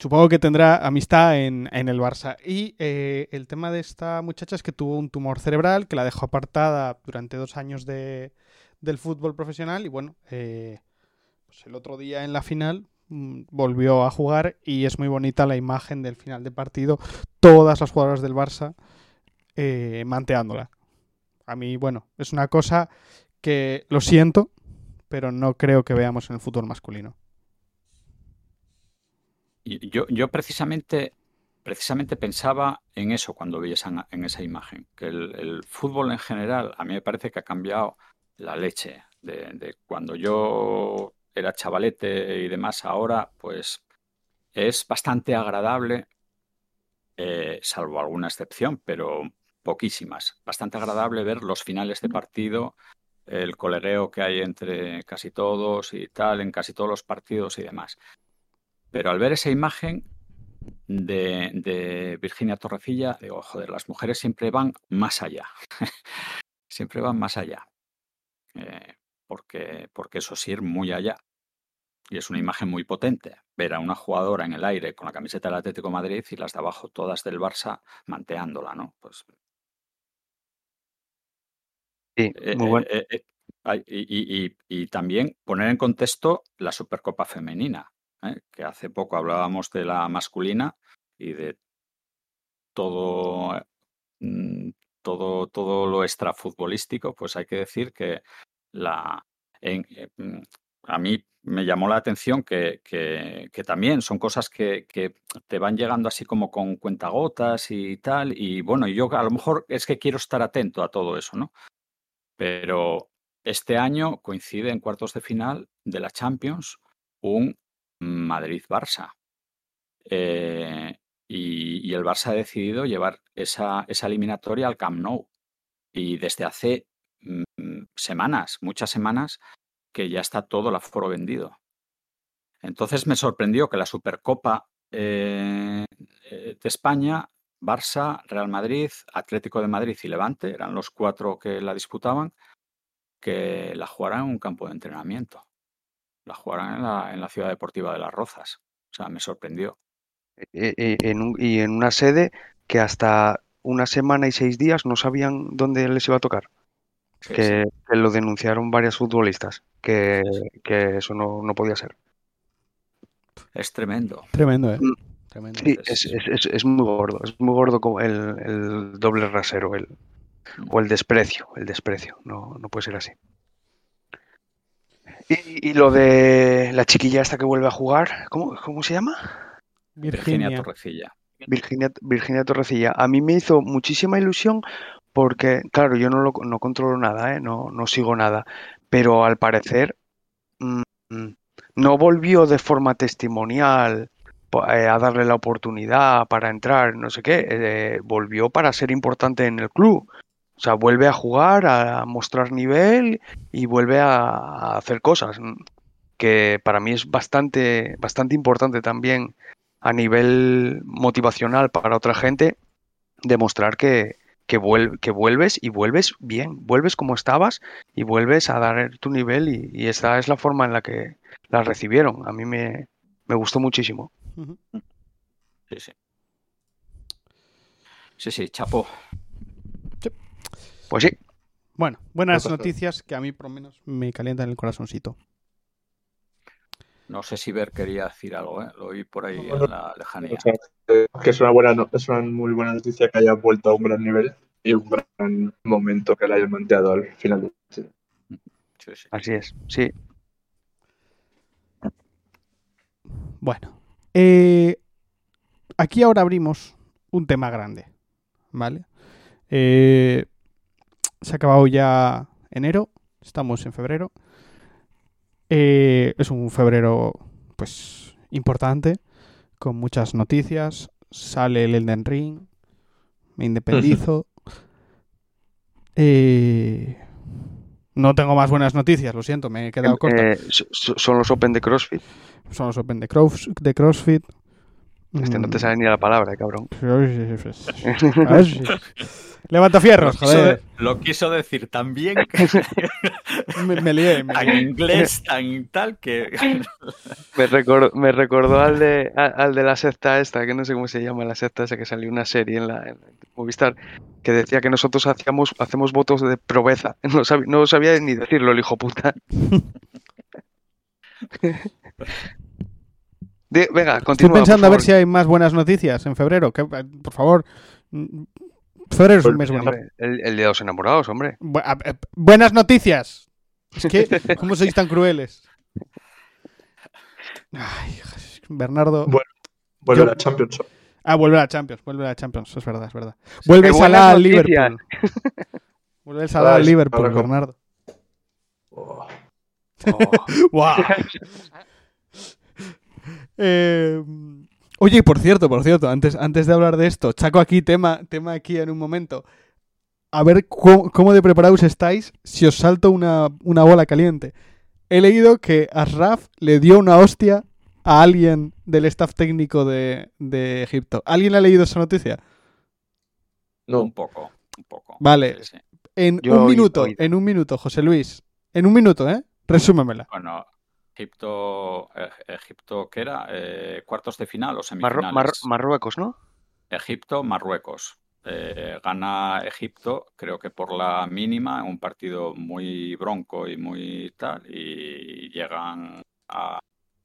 Supongo que tendrá amistad en, en el Barça. Y eh, el tema de esta muchacha es que tuvo un tumor cerebral que la dejó apartada durante dos años de, del fútbol profesional. Y bueno, eh, pues el otro día en la final mm, volvió a jugar y es muy bonita la imagen del final de partido. Todas las jugadoras del Barça eh, manteándola. A mí, bueno, es una cosa que lo siento, pero no creo que veamos en el fútbol masculino. Yo, yo precisamente, precisamente pensaba en eso cuando vi esa, en esa imagen, que el, el fútbol en general a mí me parece que ha cambiado la leche de, de cuando yo era chavalete y demás. Ahora, pues es bastante agradable, eh, salvo alguna excepción, pero poquísimas. Bastante agradable ver los finales de partido, el colegueo que hay entre casi todos y tal, en casi todos los partidos y demás. Pero al ver esa imagen de, de Virginia Torrecilla, digo, joder, las mujeres siempre van más allá. *laughs* siempre van más allá. Eh, porque, porque eso sí, ir muy allá. Y es una imagen muy potente. Ver a una jugadora en el aire con la camiseta del Atlético de Madrid y las de abajo todas del Barça manteándola, ¿no? Pues Sí, Eh, muy bueno. eh, eh, y- y- y también poner en contexto la Supercopa femenina, ¿eh? que hace poco hablábamos de la masculina y de todo, eh, mm, todo, todo lo extrafutbolístico, pues hay que decir que la, eh, mm, a mí me llamó la atención que, que- que también son cosas que, que te van llegando así como con cuentagotas y tal, y bueno, yo a lo mejor es que quiero estar atento a todo eso, ¿no? Pero este año coincide en cuartos de final de la Champions un Madrid-Barça. Eh, y, y el Barça ha decidido llevar esa, esa eliminatoria al Camp Nou. Y desde hace mm, semanas, muchas semanas, que ya está todo el aforo vendido. Entonces me sorprendió que la Supercopa eh, eh, de España, Barça, Real Madrid, Atlético de Madrid y Levante, eran los cuatro que la disputaban, que la jugaran en un campo de entrenamiento. La jugarán en la, en la Ciudad Deportiva de Las Rozas. O sea, me sorprendió. E- e- en un- y en una sede que hasta una semana y seis días no sabían dónde les iba a tocar. Sí, que, sí. que lo denunciaron varios futbolistas, que, que eso no, no podía ser. Es tremendo. Tremendo, ¿eh? Mm. Tremendo. Sí, es, es- es- es muy gordo, es muy gordo como el, el doble rasero, el, o el desprecio, el desprecio, no, no puede ser así. Y, y lo de la chiquilla esta que vuelve a jugar, ¿cómo, cómo se llama? Virginia, Virginia. Torrecilla. Virginia, Virginia Torrecilla. A mí me hizo muchísima ilusión porque, claro, yo no, lo, no controlo nada, ¿eh? no, no sigo nada, pero al parecer mm, no volvió de forma testimonial eh, a darle la oportunidad para entrar, no sé qué, eh, volvió para ser importante en el club. O sea, vuelve a jugar, a mostrar nivel y vuelve a, a hacer cosas, mm, que para mí es bastante, bastante importante también a nivel motivacional para otra gente, demostrar que, que, vuel- que vuelves y vuelves bien, vuelves como estabas y vuelves a dar tu nivel y, y esta es la forma en la que la recibieron. A mí me, me gustó muchísimo. Sí, sí. Sí, sí, chapo. Pues sí, Bueno, buenas noticias que a mí por lo menos me calientan el corazoncito. No sé si Ver quería decir algo, ¿eh? Lo oí por ahí No, en la lejanía. O sea, que es una buena, es una muy buena noticia que haya vuelto a un gran nivel y un gran momento que le hayan manteado al final. Sí, sí. así es. Sí, Bueno, eh, aquí ahora abrimos un tema grande, ¿vale? Eh, se ha acabado ya enero, estamos en febrero. Eh, es un febrero, pues, importante, con muchas noticias. Sale el Elden Ring, me independizo. *laughs* Eh, no tengo más buenas noticias, lo siento, me he quedado corto. Eh, so- son los Open de CrossFit. Son los Open de, Cross- de CrossFit. Este no te Mm. sale ni la palabra, eh, cabrón. Levanta fierros, Lo quiso, joder. de- lo quiso decir tan bien, *laughs* Me, me lié, me lié. inglés, tan tal, que *laughs* Me recordó, me recordó al de, a- al de la secta esta, que no sé cómo se llama la secta esa que salió una serie en la en Movistar, que decía que nosotros hacíamos, hacemos votos de probeza. *laughs* No sabía, no sabía ni decirlo el hijo puta. De- venga, Estoy continúa. pensando por a ver si hay más buenas noticias en febrero. que, por favor. Febrero es un mes bonito. Hombre, el, el de los enamorados, hombre. Bu- a- eh, buenas noticias. Es que, *laughs* ¿cómo sois tan crueles? Ay, Bernardo. Bueno. Vuelve Yo- la Champions. Ah, vuelve a la Champions, vuelve a la Champions, es verdad, es verdad. Vuelve Salah al. Liverpool. *laughs* Vuelve el Salah al Liverpool, Bernardo. Oh. Oh, *laughs* ¡Guau! Eh, oye, y por cierto, por cierto, antes, antes de hablar de esto, chaco aquí tema, tema aquí en un momento. A ver cómo, cómo de preparados estáis si os salto una, una bola caliente. He leído que Asraf le dio una hostia a alguien del staff técnico de, de Egipto. ¿Alguien ha leído esa noticia? un No, poco, un poco. Vale. Sí, sí. En Yo un minuto, en un minuto, José Luis. En un minuto, ¿eh? Resúmemela. Bueno, Egipto, Egipto, ¿qué era? Eh, ¿Cuartos de final o semifinales? Mar- Marruecos, ¿no? Egipto, Marruecos. Eh, gana Egipto, creo que por la mínima, en un partido muy bronco y muy tal, y llegan a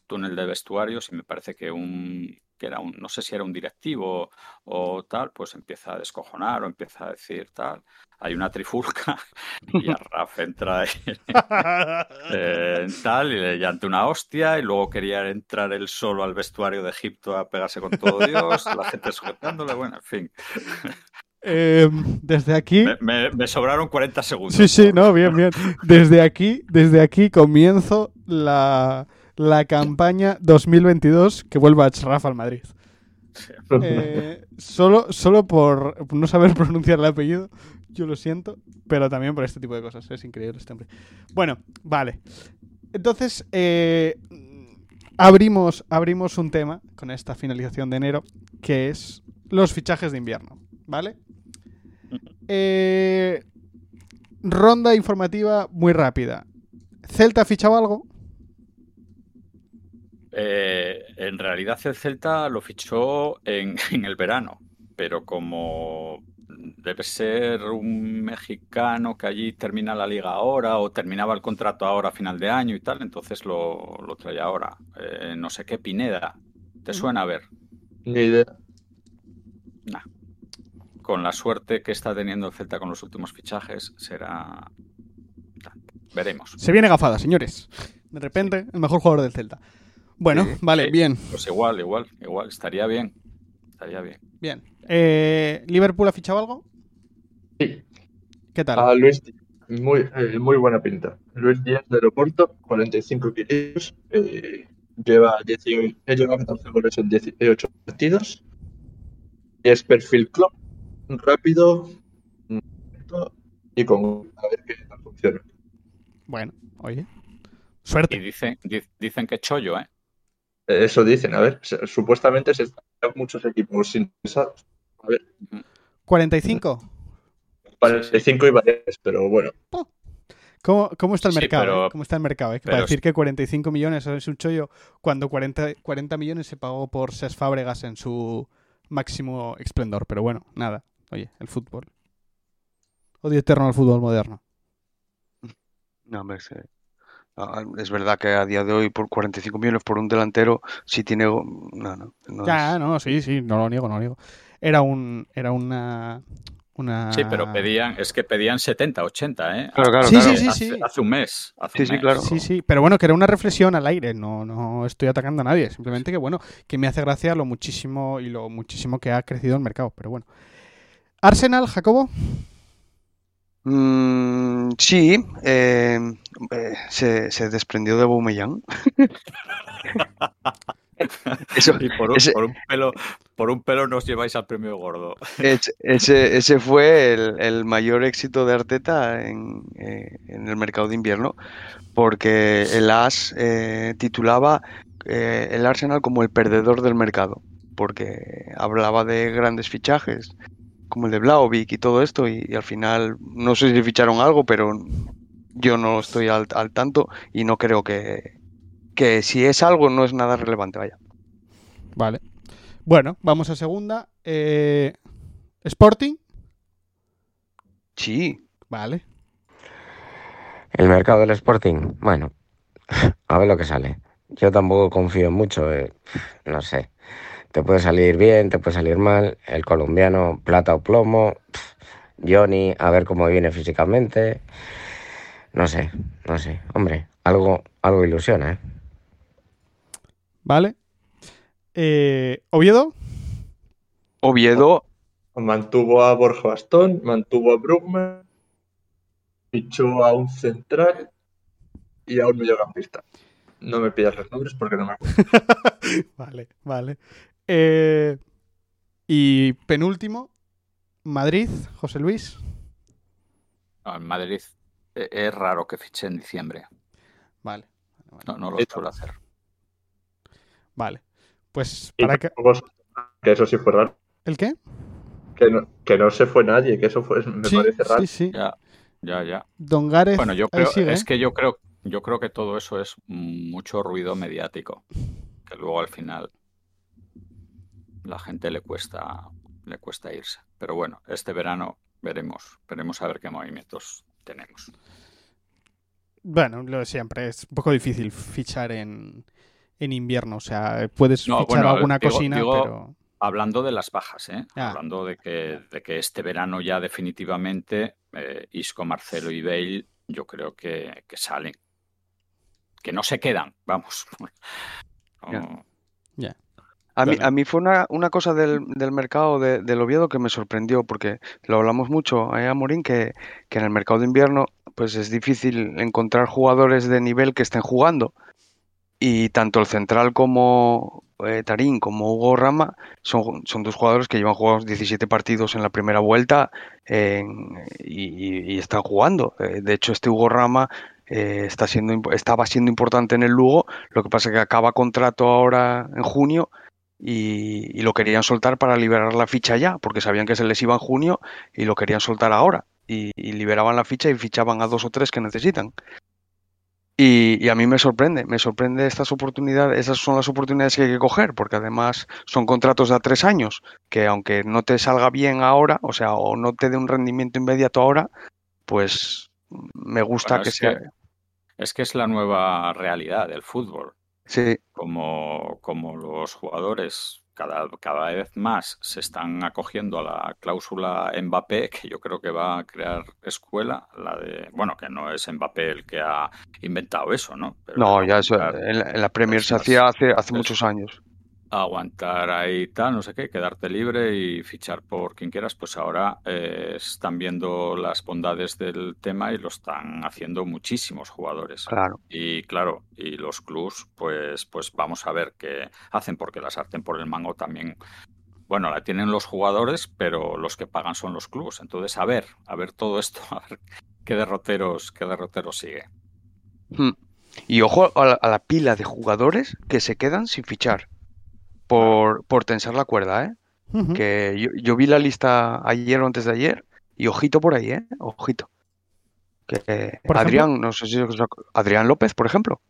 túnel de vestuarios y me parece que un que era un, no sé si era un directivo o tal, pues empieza a descojonar o empieza a decir tal. Hay una trifulca *laughs* y a Raf entra ahí, *laughs* eh, en tal y le llanta una hostia y luego quería entrar él solo al vestuario de Egipto a pegarse con todo Dios, la gente sujetándole, bueno, en fin. Eh, desde aquí. Me, me- me sobraron 40 segundos. Sí, sí, no, bien, bien. *laughs* Desde aquí, desde aquí comienzo la, la campaña 2022 que vuelva a Ashraf al Madrid. Eh, solo, solo por no saber pronunciar el apellido, yo lo siento, pero también por este tipo de cosas. Es increíble este hombre. Bueno, vale. Entonces, eh, abrimos, abrimos un tema con esta finalización de enero, que es los fichajes de invierno, ¿vale? Eh, ronda informativa muy rápida. ¿Celta ha fichado algo? Eh, en realidad el Celta lo fichó en, *laughs* en el verano, pero como debe ser un mexicano que allí termina la liga ahora o terminaba el contrato ahora a final de año y tal, entonces lo, lo trae ahora. Eh, no sé qué, Pineda. ¿Te suena a ver? Ni idea. Nah. Con la suerte que está teniendo el Celta con los últimos fichajes, será. Veremos. Se viene gafada, señores. De repente, el mejor jugador del Celta. Bueno, Sí, vale, sí. bien. Pues igual, igual, igual. Estaría bien. Estaría bien. Bien. Eh, ¿Liverpool ha fichado algo? Sí. ¿Qué tal? A Luis Díaz. Muy, eh, muy buena pinta. Luis Díaz de Aeropuerto, 45 kilos. eh, lleva 18, he llevado 14 goles en 18 partidos. Y es perfil club, rápido, y con a ver qué tal funciona. Bueno, oye. Y Suerte. dicen, di- dicen que chollo, ¿eh? Eso dicen, a ver, se- supuestamente se están muchos equipos interesados. A ver, 45. 45 y variables, pero bueno, ¿Cómo, cómo está el Sí, mercado? pero- eh? ¿Cómo está el mercado? eh? Que para decir que 45 millones es un chollo cuando 40, 40 millones se pagó por Ses Fábregas en su máximo esplendor. Pero bueno, nada. Oye, el fútbol. Odio eterno al fútbol moderno. No, hombre, sí. Es verdad que a día de hoy por 45 millones por un delantero, si tiene... No, no, no Ya, es- no, sí, sí, no lo niego, no lo niego. Era un, era una, una... Sí, pero pedían, es que pedían 70, 80, ¿eh? Claro, claro, Sí, claro. sí, sí, hace, sí. hace un mes. hace Sí, un sí, mes. claro. Sí, sí, pero bueno, que era una reflexión al aire, no, no estoy atacando a nadie, simplemente que bueno, que me hace gracia lo muchísimo y lo muchísimo que ha crecido el mercado, pero bueno. Arsenal, Jacobo, Mm, sí, eh, eh, se, se desprendió de Aubameyang. *laughs* Eso, Y por un, Ese- por un pelo, por un pelo nos lleváis al premio gordo. ese, fue el, el mayor éxito de Arteta en, eh, en el mercado de invierno, porque el AS eh, titulaba el Arsenal como el perdedor del mercado, porque hablaba de grandes fichajes, como el de Blaovic y todo esto, y, y al final no sé si ficharon algo, pero yo no estoy al, al tanto y no creo que, que si es algo no es nada relevante, vaya. vale. Bueno, vamos a segunda. Eh, Sporting, Sí, vale. El mercado del Sporting, bueno, *laughs* a ver lo que sale. Yo tampoco confío mucho, eh, no sé. Te puede salir bien, te puede salir mal. El colombiano, plata o plomo. Johnny, a ver cómo viene físicamente. No sé, no sé. Hombre, algo, algo ilusiona, ¿eh? Vale. Eh, Oviedo, Oviedo, mantuvo a Borja Bastón, mantuvo a Brugman, fichó a un central y a un mediocampista. No me pidas los nombres porque no me acuerdo. *laughs* vale, vale. Eh, y penúltimo, Madrid, José Luis, No, en Madrid eh, es raro que fiche en diciembre. vale. No, no lo Sí, suelo hacer. Vale. Pues para que... que eso sí fue raro. ¿El qué? Que no, que no se fue nadie, que eso fue, me sí, parece raro. sí, sí. Ya, ya, ya. Don Gareth, Bueno, yo creo, sigue, es ¿eh? que yo creo, yo creo que todo eso es mucho ruido mediático, que luego al final la gente le cuesta, le cuesta irse. Pero bueno, este verano veremos, veremos a ver qué movimientos tenemos. Bueno, lo de siempre. Es un poco difícil fichar en, en invierno. O sea, puedes No, fichar bueno, alguna digo- cocina, digo- pero... Hablando de las bajas, ¿eh? Ah. hablando de que, de que este verano ya definitivamente eh, Isco, Marcelo y Bale yo creo que, que salen. Que no se quedan, vamos. *laughs* No, A mí, a mí fue una, una cosa del, del mercado de- del Oviedo que me sorprendió, porque lo hablamos mucho eh, a Morín, que, que en el mercado de invierno pues es difícil encontrar jugadores de nivel que estén jugando. Y tanto el central como eh, Tarín como Hugo Rama son, son dos jugadores que llevan jugados 17 partidos en la primera vuelta y, están jugando. Eh, de hecho, este Hugo Rama eh, está siendo, estaba siendo importante en el Lugo, lo que pasa es que acaba contrato ahora en junio y, y lo querían soltar para liberar la ficha ya, porque sabían que se les iba en junio y lo querían soltar ahora. Y, y liberaban la ficha y fichaban a dos o tres que necesitan. Y, y a mí me sorprende, me sorprende estas oportunidades, esas son las oportunidades que hay que coger, porque además son contratos de a tres años, que aunque no te salga bien ahora, o sea, o no te dé un rendimiento inmediato ahora, pues me gusta Bueno, que sea. que- Es que es la nueva realidad del fútbol. Sí, Como, como los jugadores cada, cada vez más se están acogiendo a la cláusula Mbappé, que yo creo que va a crear escuela, la de, bueno, que no es Mbappé el que ha inventado eso, ¿no? Pero no, ya eso, en la, en la Premier se hacía hace, hace muchos años. Aguantar ahí tal, no sé qué, quedarte libre y fichar por quien quieras, pues ahora eh, están viendo las bondades del tema y lo están haciendo muchísimos jugadores. Claro, Y claro, y los clubs, pues, pues vamos a ver qué hacen, porque la sartén por el mango también, bueno, la tienen los jugadores, pero los que pagan son los clubs. Entonces, a ver, a ver todo esto, *laughs* a ver qué derroteros, qué derroteros sigue. Hmm. Y ojo a la, a la pila de jugadores que se quedan sin fichar por, por tensar la cuerda, ¿eh? Que yo, yo vi la lista ayer o antes de ayer y ojito por ahí, ¿eh? Ojito. Que eh, Por Adrián, no sé si Adrián López, por ejemplo,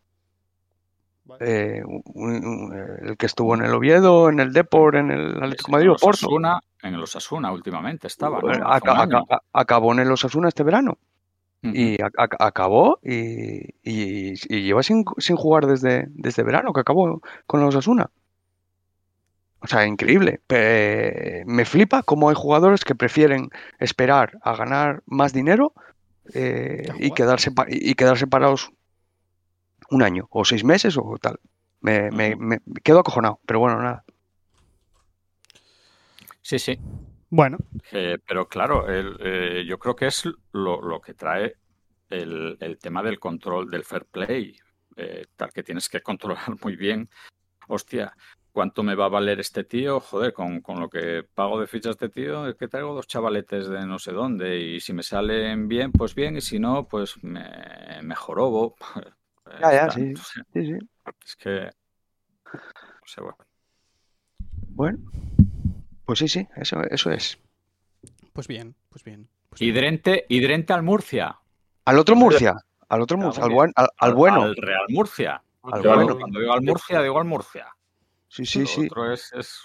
eh, un- un- el que estuvo en el Oviedo, en el Depor, en el Atlético Madrid en Porto, Osasuna, en los Asuna últimamente estaba, eh, aca- aca- acabó en el Osasuna este verano. Y acabó y, y- y lleva sin, sin jugar desde, desde verano, que acabó con los Osasuna. O sea, increíble. Pe- me flipa cómo hay jugadores que prefieren esperar a ganar más dinero eh, y, quedarse y quedarse parados un año o seis meses o tal. Me, me- Ujú. me quedo acojonado, pero bueno, nada. Sí, sí. Bueno, Eh, pero claro, el, eh, yo creo que es lo, lo que trae el, el tema del control del fair play, eh, tal que tienes que *laughs* controlar muy bien. Hostia, ¿cuánto me va a valer este tío? Joder, con, con lo que pago de ficha a este tío, es que traigo dos chavaletes de no sé dónde y si me salen bien, pues bien, y si no, pues me, me jorobo. *laughs* Ya, ya, sí. *laughs* Sí, sí. Es que... o sea, bueno. Bueno, pues sí, sí, eso, eso es. pues bien, pues bien. pues Y bien. Drente, y Drente al Murcia. Al otro Murcia, al otro Murcia, al, buen- al- al bueno. Al Real Murcia. Al Yo bueno. Cuando digo al Murcia, digo al Murcia. Sí, sí, Lo sí. otro es, es-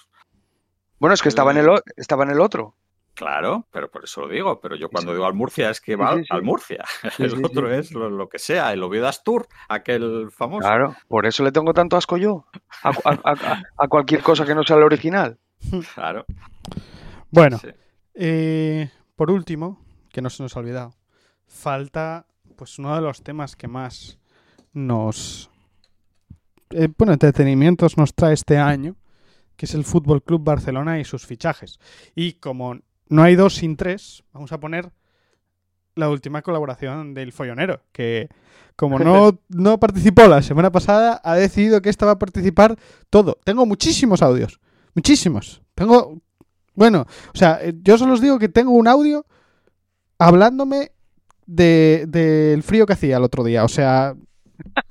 Bueno, es que estaba en el, o- estaba en el otro. Claro, pero por eso lo digo. Pero yo cuando digo al Murcia es que va sí, sí. al Murcia. Sí, *laughs* el sí, otro sí. es lo, lo que sea. El Oviedo Astur, aquel famoso. Claro, por eso le tengo tanto asco yo a, a- a- a cualquier cosa que no sea la original. *laughs* Claro. Bueno, sí. eh, por último, que no se nos ha olvidado, falta pues uno de los temas que más nos eh, bueno, entretenimientos nos trae este año, que es el Fútbol Club Barcelona y sus fichajes. Y como no hay dos sin tres, vamos a poner la última colaboración del Follonero, que como no, *laughs* no participó la semana pasada, ha decidido que esta va a participar todo. Tengo muchísimos audios, muchísimos. Tengo, bueno, o sea, eh, yo solo os digo que tengo un audio hablándome de- del frío que hacía el otro día. O sea, *laughs*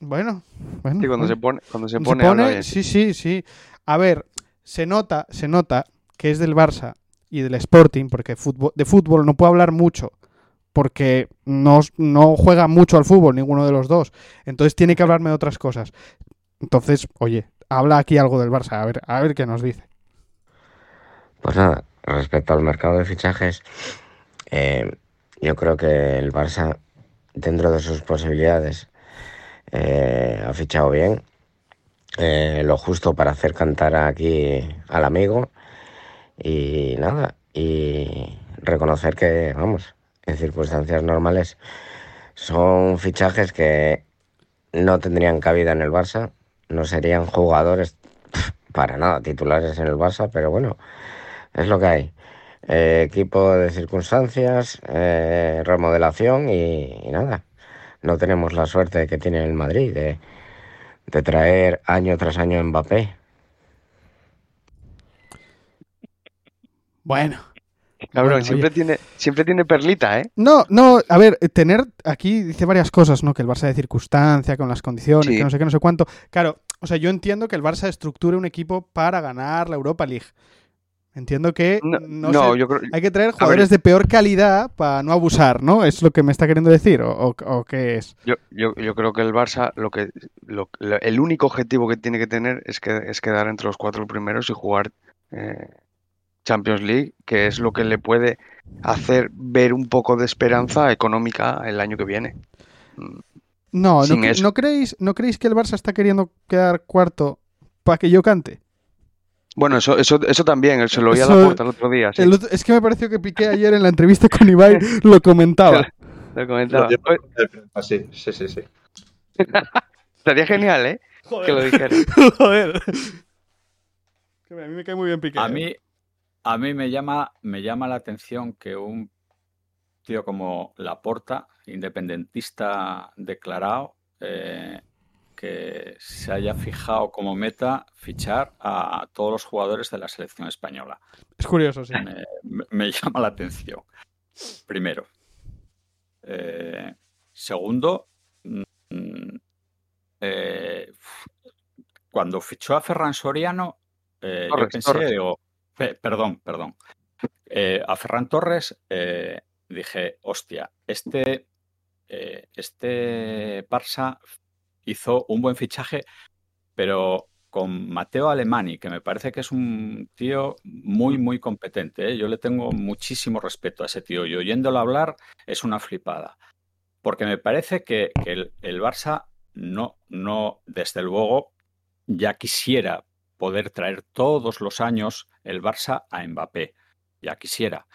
bueno, bueno. Sí, cuando bueno. se pone, cuando se Se pone, pone- habla bien. sí, sí, sí. A ver, se nota, se nota que es del Barça y del Sporting, porque fútbol, de fútbol no puedo hablar mucho, porque no, no juega mucho al fútbol ninguno de los dos. Entonces tiene que hablarme de otras cosas. Entonces, oye, habla aquí algo del Barça, a ver, a ver qué nos dice. Pues nada, respecto al mercado de fichajes, eh, yo creo que el Barça, dentro de sus posibilidades, eh, ha fichado bien. eh, lo justo para hacer cantar aquí al amigo. Y nada, y reconocer que, vamos, en circunstancias normales son fichajes que no tendrían cabida en el Barça, no serían jugadores *laughs* para nada titulares en el Barça, pero bueno, es lo que hay. Eh, equipo de circunstancias, remodelación y nada. No tenemos la suerte que tiene el Madrid de, de traer año tras año Mbappé. Bueno. Cabrón, Bueno, siempre oye. tiene, siempre tiene perlita, ¿eh? No, no, a ver, eh, tener aquí dice varias cosas, ¿no? Que el Barça de circunstancia, con las condiciones, Sí. que no sé qué, no sé cuánto. Claro, o sea, yo entiendo que el Barça estructure un equipo para ganar la Europa League. Entiendo que No, no no, sé, yo creo. hay que traer jugadores de peor calidad para no abusar, ¿no? ¿Es lo que me está queriendo decir? ¿O, o- o qué es? Yo, yo, yo creo que el Barça, lo que, lo- el único objetivo que tiene que tener es, que, es quedar entre los cuatro primeros y jugar eh, Champions League, que es lo que le puede hacer ver un poco de esperanza económica el año que viene. Mm, No, ¿no, Sin cre- eso. ¿no creéis, ¿no creéis que el Barça está queriendo quedar cuarto para que yo cante? Bueno, eso, eso, eso también, se lo oí a la puerta el otro día. sí. El otro- es que me pareció que Piqué ayer en la entrevista con Ibai *laughs* *laughs* lo comentaba. Lo comentaba. Oye, Sí, sí, sí, sí. *laughs* Estaría genial, ¿eh? Que lo dijera. Joder. A mí me cae muy bien Piqué. A ¿eh? mí, a mí me llama, me llama la atención que un tío como Laporta, independentista declarado, eh, que se haya fijado como meta fichar a todos los jugadores de la selección española. Es curioso, sí. Me, *laughs* llama la atención. Primero. Eh, segundo, mm, eh, cuando fichó a Ferran Soriano, eh, yo pensé, Torres. digo, pe- perdón, perdón. Eh, a Ferran Torres eh, dije, hostia, este, este Barça hizo un buen fichaje, pero con Mateo Alemani, que me parece que es un tío muy, muy competente. ¿eh? Yo le tengo muchísimo respeto a ese tío y oyéndolo hablar es una flipada. Porque me parece que, el Barça no, no, desde luego, ya quisiera poder traer todos los años el Barça a Mbappé. Ya quisiera.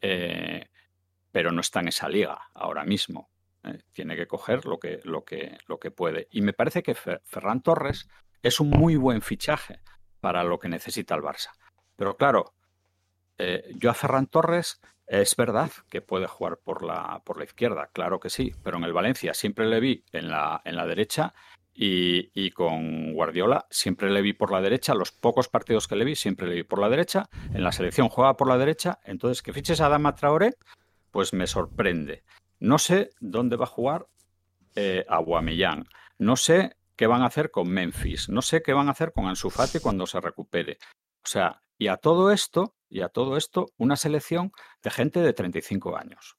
Eh, pero no está en esa liga ahora mismo. ¿Eh? Tiene que coger lo que, lo, que, lo que puede. Y me parece que Fer- Ferran Torres es un muy buen fichaje para lo que necesita el Barça. Pero claro, eh, yo a Ferran Torres es verdad que puede jugar por la, por la izquierda, claro que sí, pero en el Valencia siempre le vi en la, en la derecha y, y con Guardiola siempre le vi por la derecha, los pocos partidos que le vi siempre le vi por la derecha, en la selección juega por la derecha, entonces que fiches a Dama Traoré, pues me sorprende. No sé dónde va a jugar eh, Aubameyang, no sé qué van a hacer con Memphis, no sé qué van a hacer con Ansu Fati cuando se recupere. O sea, y a todo esto, y a todo esto, una selección de gente de 35 años.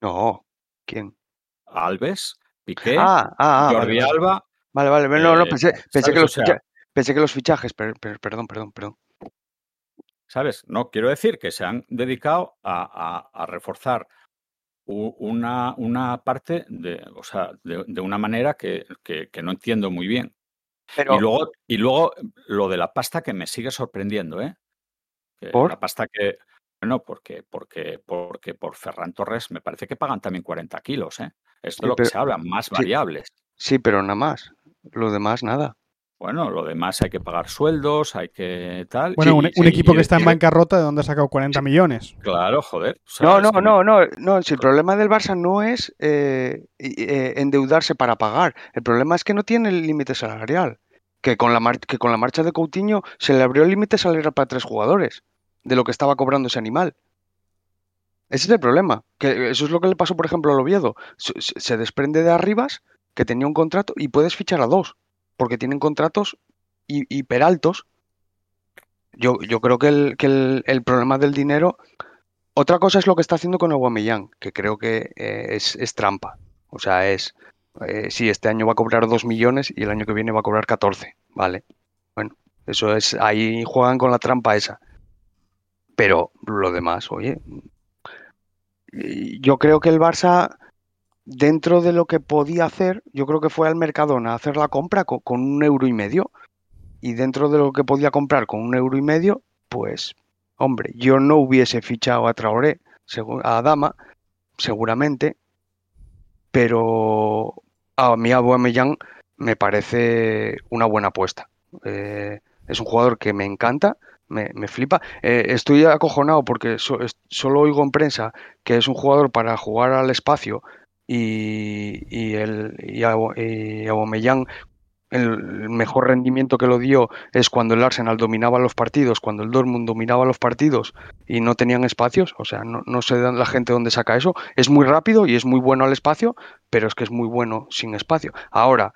No. ¿Quién? Alves, Piqué, Ah, ah, ah, Jordi vale. Alba. Vale, vale, no, no, eh, pensé, que los sea, ficha- pensé que los fichajes, per- per- perdón, perdón, perdón. ¿Sabes? No, quiero decir que se han dedicado a, a- a reforzar una, una parte de, o sea, de, de una manera que, que- que no entiendo muy bien. Pero, Y luego, y luego lo de la pasta que me sigue sorprendiendo, ¿eh? La pasta que. Bueno, porque, porque, porque por Ferran Torres me parece que pagan también 40 kilos, ¿eh? Es de Sí, lo que se habla, más sí. variables. sí, pero nada más. Lo demás, nada. Bueno, lo demás hay que pagar sueldos, hay que tal. Bueno, y- un, y- un y- equipo y- que está en bancarrota, ¿de dónde ha sacado 40 millones? Claro, joder. o sea, No, no, no, no, no. Si el problema del Barça no es eh, eh, endeudarse para pagar, el problema es que no tiene el límite salarial. Que con la mar- que con la marcha de Coutinho se le abrió el límite salarial para tres jugadores de lo que estaba cobrando ese animal. Ese es el problema. Que eso es lo que le pasó, por ejemplo, al Oviedo. Se desprende de Arribas, que tenía un contrato, y puedes fichar a dos, porque tienen contratos hi- hiperaltos. Yo, yo creo que, el, el- problema del dinero otra cosa es lo que está haciendo con Aubameyang, que creo que eh, es, trampa. O sea, es, eh, sí, este año va a cobrar 2 millones y el año que viene va a cobrar 14, ¿vale? Bueno, eso es, ahí juegan con la trampa esa. Pero lo demás, oye, yo creo que el Barça, dentro de lo que podía hacer, yo creo que fue al Mercadona a hacer la compra co- con, un euro y medio. Y dentro de lo que podía comprar con un euro y medio, pues Hombre, yo no hubiese fichado a Traoré, a Dama, seguramente, pero a mí Aubameyang me parece una buena apuesta. Eh, es un jugador que me encanta, me, me flipa. Eh, estoy acojonado porque solo oigo en prensa que es un jugador para jugar al espacio y, el, y, el mejor rendimiento que lo dio es cuando el Arsenal dominaba los partidos, cuando el Dortmund dominaba los partidos y no tenían espacios. O sea, no, no sé la gente dónde saca eso. Es muy rápido y es muy bueno al espacio, pero es que es muy bueno sin espacio. Ahora,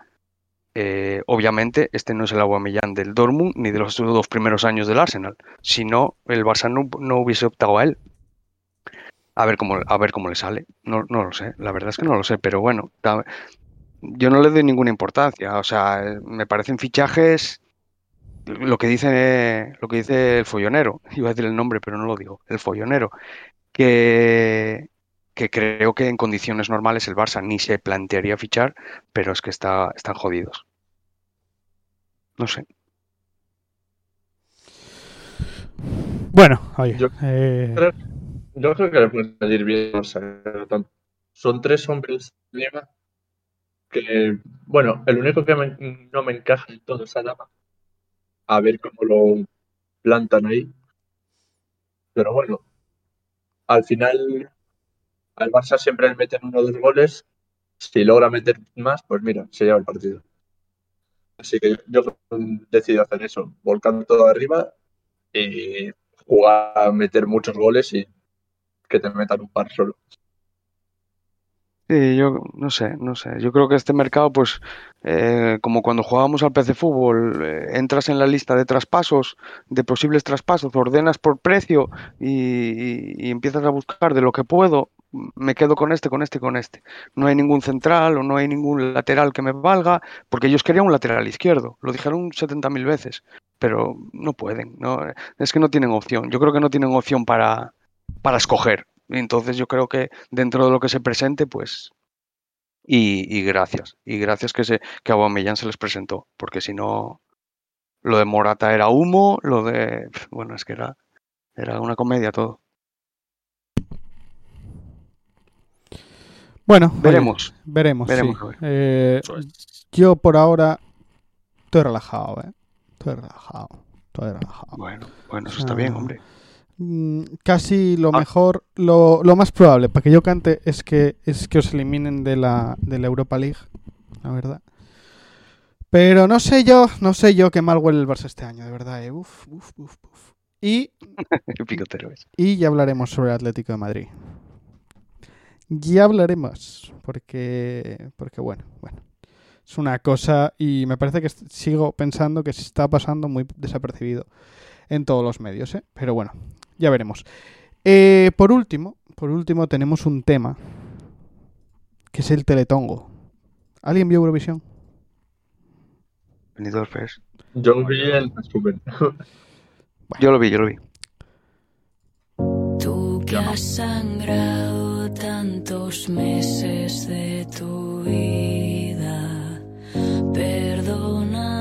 eh, obviamente este no es el Aubameyang del Dortmund ni de los dos primeros años del Arsenal, si no el Barça no, no hubiese optado a él. A ver cómo, a ver cómo le sale. No, no lo sé, la verdad es que no lo sé, pero bueno, yo no le doy ninguna importancia. O sea, me parecen fichajes lo que dice lo que dice el follonero, *laughs* iba a decir el nombre, pero no lo digo, el follonero, que, que creo que en condiciones normales el Barça ni se plantearía fichar, pero es que está, están jodidos. No sé. Bueno, oye. Yo- eh, Yo creo que le pueden salir bien. son tres hombres liga que, bueno, el único que me- no me encaja en todo es Adama. A ver cómo lo plantan ahí. Pero bueno, al final al Barça siempre le meten uno o dos goles. Si logra meter más, pues mira, se lleva el partido. Así que yo, decido hacer eso, volcar todo arriba y jugar a meter muchos goles y que te metan un par solo. Sí, yo no sé, no sé. Yo creo que este mercado, pues, eh, como cuando jugábamos al PC Fútbol, eh, entras en la lista de traspasos, de posibles traspasos, ordenas por precio y, y- empiezas a buscar de lo que puedo. Me quedo con este, con este con este. No hay ningún central o no hay ningún lateral que me valga, porque ellos querían un lateral izquierdo. Lo dijeron 70.000 veces, pero no pueden. No, es que no tienen opción. Yo creo que no tienen opción para, para escoger. Entonces yo creo que dentro de lo que se presente, pues... Y, y gracias. Y gracias que, se, que a Aubameyang se les presentó. Porque si no, lo de Morata era humo, lo de... Bueno, es que era, era una comedia todo. bueno, oye, Veremos. veremos. Veremos, sí. Eh, yo por ahora estoy relajado, ¿eh? Estoy relajado. Estoy relajado. Bueno, bueno, eso está bien, hombre. Mm, Casi lo Ah. mejor, lo, lo más probable para que yo cante es que es que os eliminen de la, de la Europa League, la verdad. Pero no sé yo, no sé yo qué mal huele el Barça este año, de verdad. eh. Uf, uf, uf, uf. Y, *laughs* y ya hablaremos sobre el Atlético de Madrid. Ya hablaremos, porque, porque bueno, bueno. Es una cosa y me parece que sigo pensando que se está pasando muy desapercibido en todos los medios, ¿eh? Pero bueno, ya veremos. Eh, por último, por último tenemos un tema que es el Teletongo. ¿Alguien vio Eurovisión? Yo vi el resumen. Yo lo vi, yo lo vi. Tú que has sangrado tantos meses de tu vida, perdóname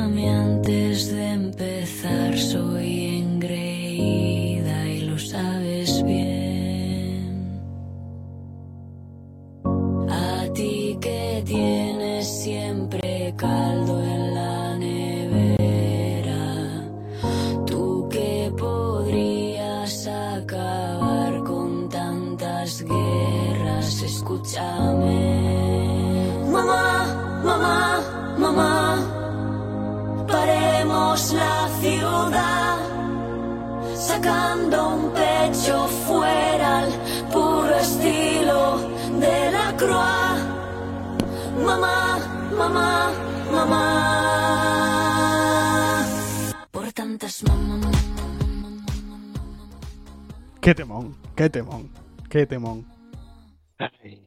qué temón, qué temón.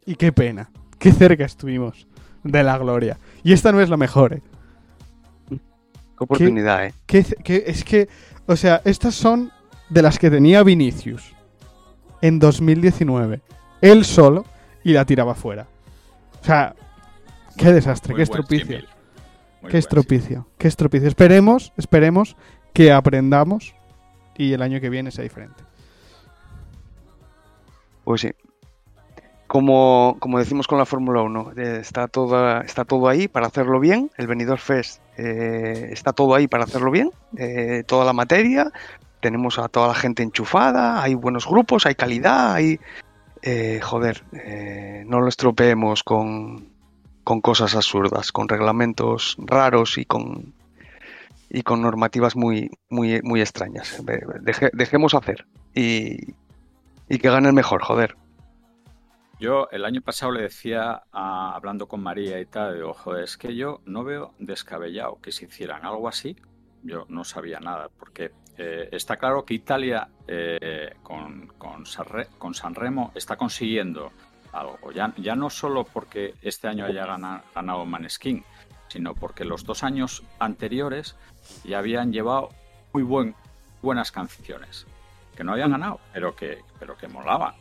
Y qué pena, qué cerca estuvimos de la gloria. Y esta no es la mejor, ¿eh? Qué oportunidad, ¿eh? Qué es que, o sea, estas son de las que tenía Vinicius en 2019. Él solo y la tiraba fuera. O sea, qué desastre, Muy qué estropicio. Qué estropicio, qué estropicio. Esperemos, esperemos que aprendamos y el año que viene sea diferente. Pues sí. Como, como decimos con la Fórmula 1, eh, está, toda, está todo ahí para hacerlo bien. El Benidorm Fest eh, está todo ahí para hacerlo bien. eh, toda la materia. Tenemos a toda la gente enchufada. Hay buenos grupos, hay calidad. Hay, eh, joder, no lo estropeemos con, con cosas absurdas, con reglamentos raros y con, y con normativas muy, muy, muy extrañas. Deje- dejemos hacer. Y, y que gane el mejor, joder. Yo el año pasado le decía, a- hablando con María y tal, digo, joder, es que yo no veo descabellado que se hicieran algo así. Yo no sabía nada, porque eh, está claro que Italia eh, con, con, Sanre- con Sanremo está consiguiendo algo. Ya, no solo porque este año haya gana- ganado Maneskin, sino porque los dos años anteriores ya habían llevado muy buen, buenas canciones, que no habían ganado, pero que, pero que molaban.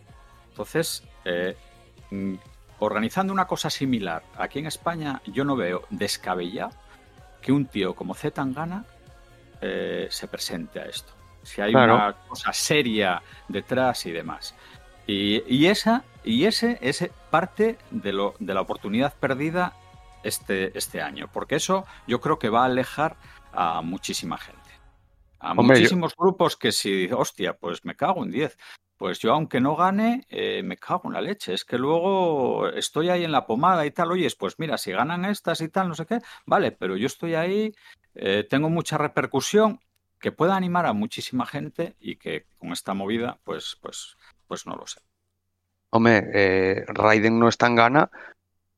Entonces, eh, mm, organizando una cosa similar aquí en España, yo no veo descabellado que un tío como Z Tangana eh, se presente a esto. Si hay Claro. una cosa seria detrás y demás. Y, y esa, y ese es parte de, lo, de la oportunidad perdida este, este año. Porque eso yo creo que va a alejar a muchísima gente. A Hombre, yo- muchísimos grupos que si, hostia, pues me cago en 10. Pues yo, aunque no gane, eh, me cago en la leche. Es que luego estoy ahí en la pomada y tal. Oyes, pues mira, si ganan estas y tal, no sé qué, vale, pero yo estoy ahí, eh, tengo mucha repercusión que pueda animar a muchísima gente y que con esta movida, pues, pues, pues no lo sé. Hombre, eh, Raiden no está en gana,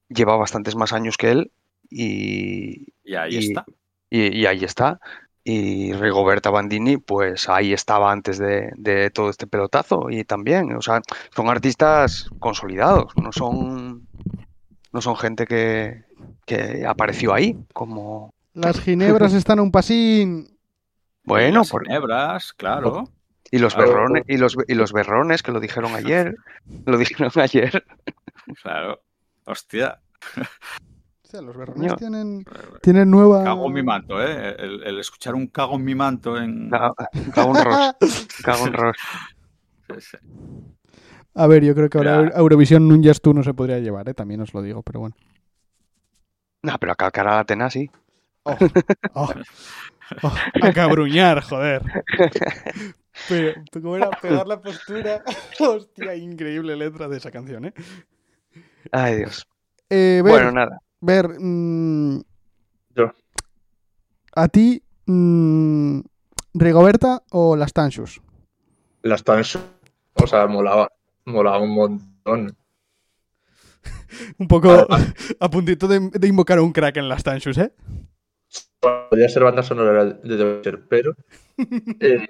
lleva bastantes más años que él y, Y ahí Y- está. y, y ahí está. Y Rigoberta Bandini, pues ahí estaba antes de, de todo este pelotazo y también, o sea, son artistas consolidados, no son, no son gente que, que apareció ahí, como, Las ginebras *laughs* están un pasín. bueno, Las por- ginebras, claro. y los Claro. berrones, y los, y los berrones que lo dijeron ayer, *laughs* lo dijeron ayer, Claro. Hostia, O sea, los berrones tienen, tienen nueva. cago en mi manto, ¿eh? El, el escuchar un cago en mi manto en... Ca- cago en ros, cago en ros. Sí, sí. A ver, yo creo que ahora Mira. Eurovisión Núñez tú no se podría llevar, ¿eh? también os lo digo, pero bueno. No, pero a calcar a la Atena sí. Oh, *laughs* oh, oh, a cabruñar, joder. Pero, ¿cómo era? Pegar la postura. *laughs* Hostia, increíble letra de esa canción, ¿eh? Ay, Dios. Eh, Bueno, nada. Ver, mm, Yo. ¿a ti, mm, Rigoberta o las Tanchus? Las tan... O sea, molaba, molaba un montón. *laughs* Un poco Ah, *laughs* a puntito de, de invocar a un crack en las Tanchus, ¿eh? Podría ser banda sonora de The Witcher, pero *laughs* eh,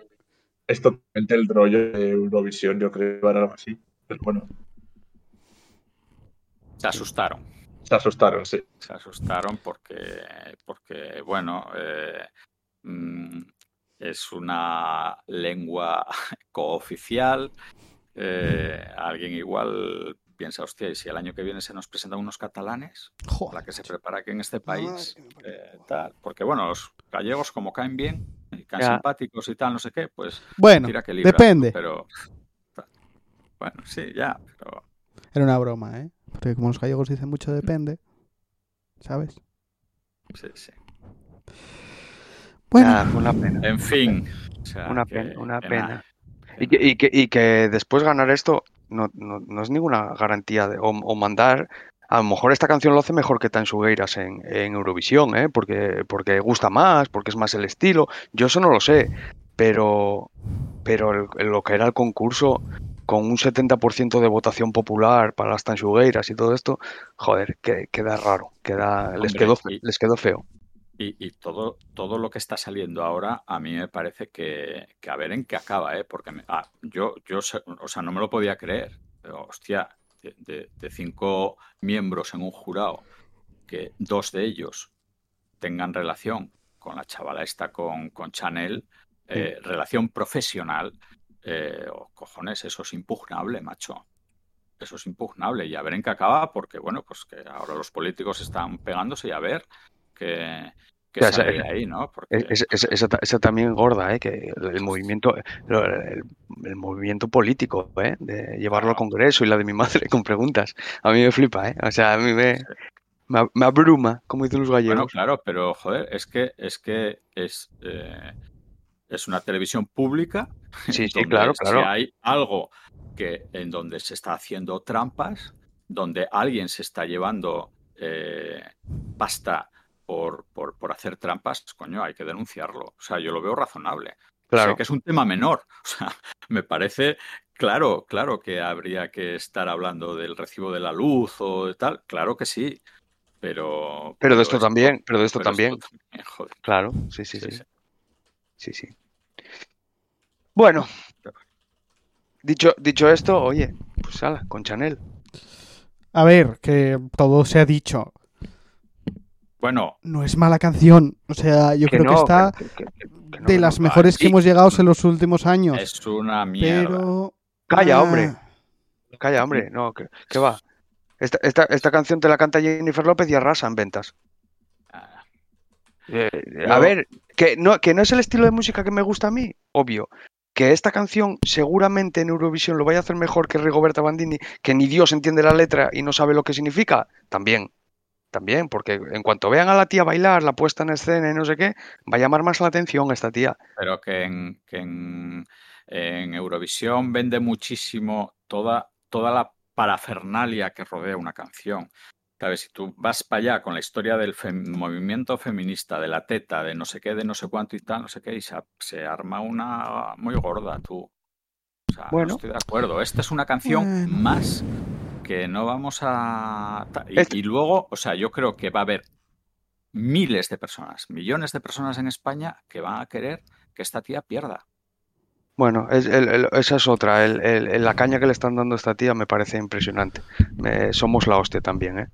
es totalmente el rollo de Eurovisión, yo creo, o algo así. Pero bueno, Se asustaron. Se asustaron, sí. Se asustaron porque, porque bueno, eh, mm, es una lengua *laughs* cooficial. eh, alguien igual piensa, hostia, y si el año que viene se nos presentan unos catalanes, Joder, la que se prepara aquí en este país, eh, tal. Porque bueno, los gallegos como caen bien, y caen Ya. simpáticos y tal, no sé qué, pues Bueno, tira que libra. depende. Pero, bueno, sí, ya, pero Era una broma, ¿eh? Porque como los gallegos dicen mucho depende, ¿sabes? sí, sí. Bueno, una pena. En fin. o sea, Una que- pena, una pena. Y que, y que, y que después ganar esto no, no, no es ninguna garantía de, o, o mandar. A lo mejor esta canción lo hace mejor que Tansugueiras en, en Eurovisión, ¿eh? Porque, porque gusta más, porque es más el estilo. Yo eso no lo sé. Pero, pero el- el- lo que era el concurso, con un 70% de votación popular para las Tansugueiras y todo esto, joder, que, queda raro. Queda, les, quedó, y- les quedó feo. Y, y todo, todo lo que está saliendo ahora, a mí me parece que, que a ver en qué acaba, ¿eh? Porque me- ah, yo, yo, o sea, no me lo podía creer. Pero, hostia, de, de- de cinco miembros en un jurado, que dos de ellos tengan relación con la chavala esta, con, con Chanel, eh, relación profesional, eh, oh, cojones, eso es impugnable, macho. Eso es impugnable y a ver en qué acaba, porque bueno, pues que ahora los políticos están pegándose y a ver qué, qué Ya, sale esa- de ahí, ¿no? Porque Es- es- esa, ta- esa también gorda, ¿eh? Que el, movimiento, el, el movimiento político, ¿eh? De llevarlo al. Congreso y la de mi *laughs* madre con preguntas. A mí me flipa, ¿eh? O sea, a mí me, me, me abruma, como dicen los Bueno, gallegos. claro, pero joder, es que es que es, eh, es una televisión pública. *laughs* Sí, sí, donde claro, Si claro. hay algo que en donde se está haciendo trampas, donde alguien se está llevando eh, pasta por, por, por hacer trampas, coño, hay que denunciarlo. O sea, yo lo veo razonable. Claro. Que es un tema menor. *laughs* O sea, me parece Claro, claro que habría que estar hablando del recibo de la luz o de tal, claro que sí, pero... Pero de esto también, pero de esto pero también. también, *laughs* joder. Claro, sí, sí, sí. Sí, sí. Sí, sí. Bueno, dicho, dicho esto, oye, pues ala, con Chanel. A ver, que todo se ha dicho. Bueno, No es mala canción. O sea, yo Que creo que no, está que- que- que- que no, de las mejores que hemos llegado en los últimos años. es una mierda. Pero. Calla, Ah, hombre. Calla, hombre, no, que, que va. Esta, esta, esta canción te la canta Jennifer López y arrasa en ventas. Eh, No. A ver, que no, que no es el estilo de música que me gusta a mí, obvio. Que esta canción seguramente en Eurovisión lo vaya a hacer mejor que Rigoberta Bandini, que ni Dios entiende la letra y no sabe lo que significa, también. También, porque en cuanto vean a la tía bailar, la puesta en escena y no sé qué, va a llamar más la atención esta tía. pero que en, que en, en Eurovisión vende muchísimo toda, toda la parafernalia que rodea una canción. ¿Sabes? Si tú vas para allá con la historia del fem- movimiento feminista, de la teta, de no sé qué, de no sé cuánto y tal, no sé qué, y se, arma una muy gorda, tú. O sea, no Bueno. estoy de acuerdo. Esta es una canción más que no vamos a... Este- y luego, o sea, yo creo que va a haber miles de personas, millones de personas en España que van a querer que esta tía pierda. Bueno, es- el- esa es otra. la caña que le están dando a esta tía me parece impresionante. Somos la hostia también, ¿eh?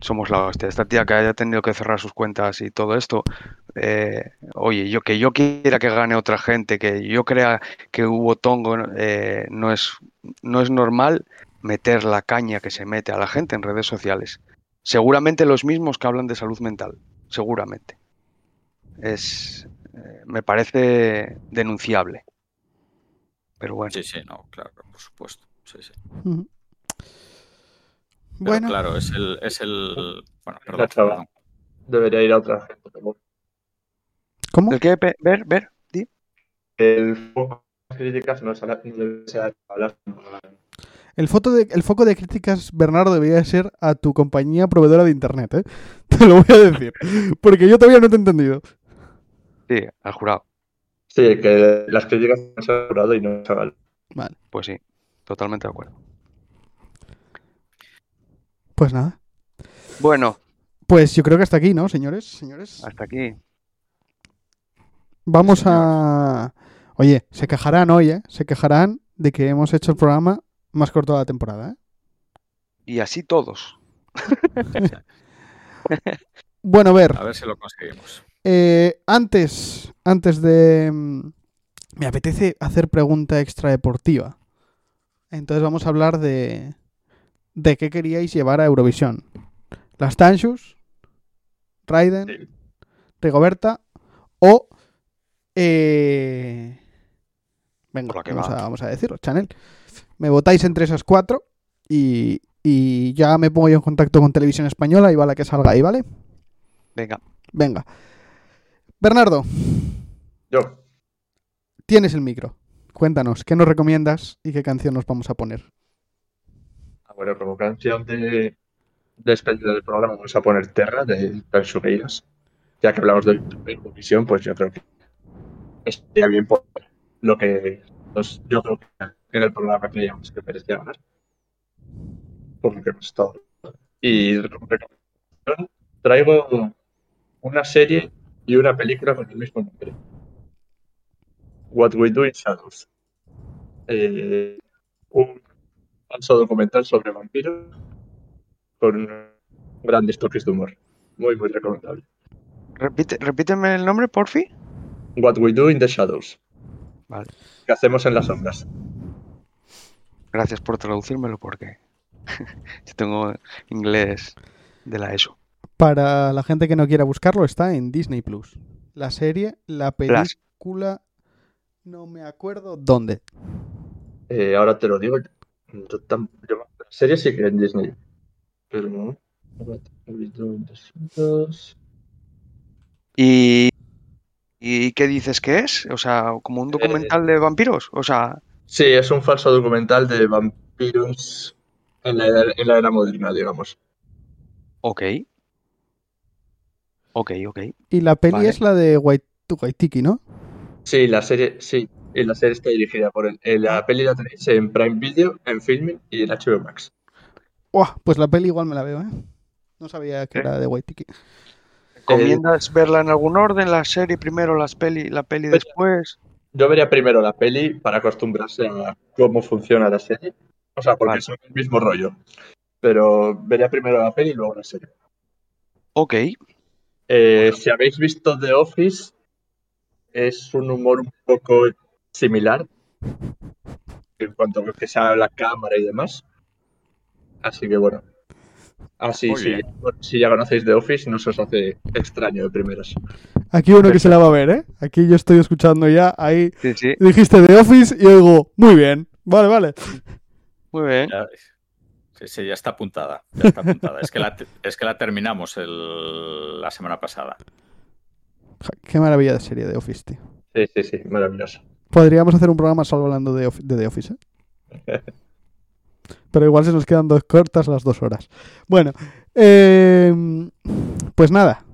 Somos la hostia. Esta tía que haya tenido que cerrar sus cuentas y todo esto, eh, oye, yo que yo quiera que gane otra gente, que yo crea que hubo tongo, eh, no es, no es normal meter la caña que se mete a la gente en redes sociales. Seguramente los mismos que hablan de salud mental, seguramente. Es, eh, me parece denunciable. Pero bueno. Sí, sí, no, claro, por supuesto. Sí, sí. Pero Bueno, claro, es el, es el. Bueno, perdón, perdón. Debería ir a otra gente. pero bueno. ¿cómo? ¿El qué? Ver, ver, di. El foco de críticas no, es a la- no debe ser hablar. El, foto de, el foco de críticas, Bernardo, debería ser a tu compañía proveedora de internet, ¿eh? *laughs* Te lo voy a decir. Porque yo todavía no te he entendido. Sí, al jurado. Sí, que las críticas se han jurado y no se hagan. Vale, Pues sí, totalmente de acuerdo. pues nada. Bueno, Pues yo creo que hasta aquí, ¿no, señores? Señores. hasta aquí. Vamos a... Oye, se quejarán hoy, ¿eh? Se quejarán de que hemos hecho el programa más corto de la temporada, ¿eh? Y así todos. *laughs* Bueno, a ver. A ver si lo conseguimos. Eh, antes, antes de... mm, Me apetece hacer pregunta extra deportiva. Entonces vamos a hablar de... De qué queríais llevar a Eurovisión. Las Tanchus, Raiden, Sí. Rigoberta o... eh, Venga, vamos va. a, vamos a decirlo, Chanel. Me votáis entre esas cuatro y, y ya me pongo yo en contacto con Televisión Española y va la que salga ahí, ¿vale? Venga. Venga. Bernardo, Yo, tienes el micro. Cuéntanos, ¿qué nos recomiendas y qué canción nos vamos a poner? ah, bueno, como canción de despedida del programa vamos a poner Terra de Persugueiras. Ya que hablamos de Eurovisión, pues yo creo que estaría bien por lo que yo creo que en el programa creíamos que merecía ganar. Por lo que hemos estado. Y traigo una serie y una película con el mismo nombre. What We Do in Shadows. Eh, un falso documental sobre vampiros con grandes toques de humor. Muy, muy recomendable. Repite, repíteme el nombre, porfi. What We Do in the Shadows. Vale. ¿Qué hacemos en las sombras? Gracias por traducírmelo porque *laughs* yo tengo inglés de la ESO. Para la gente que no quiera buscarlo, está en Disney Plus. La serie, la película. No me acuerdo dónde. Eh, ahora te lo digo. Yo tam- yo- la serie sí que en Disney. Pero no. ¿Y, ¿Y qué dices que es? O sea, como un documental de vampiros. O sea, Sí, es un falso documental de vampiros en la, era- en la era moderna, digamos. ok. Ok, ok. Y la peli Vale. es la de White Waitiki, ¿no? Sí, la serie, sí. y la serie está dirigida por él. Eh, La peli la tenéis en Prime Video, en Filming y en HBO Max. Uah, pues la peli igual me la veo, ¿eh? No sabía que ¿Eh? era de Waitiki. ¿Recomiendas verla en algún orden? ¿La serie primero, las peli, la peli Pues- después? Yo vería primero la peli para acostumbrarse a cómo funciona la serie. O sea, porque Vale. son el mismo rollo. Pero vería primero la peli y luego la serie. Ok. Eh, si habéis visto The Office, es un humor un poco similar en cuanto a que sea la cámara y demás. Así que bueno. Así, Muy sí, bien. si ya conocéis The Office, no se os hace extraño de primeras. Aquí uno que se la va a ver, ¿eh? Aquí yo estoy escuchando ya, ahí Sí, sí. dijiste The Office y oigo, muy bien, vale, vale. Muy bien. Ya- Sí, sí, ya está apuntada. Ya está apuntada. es, que la, es que la terminamos el- la semana pasada. Qué maravilla de serie The Office, tío. Sí, sí, sí, maravilloso. Podríamos hacer un programa solo hablando de, de The Office, ¿eh? Pero igual se nos quedan dos cortas las dos horas. Bueno, eh, pues nada.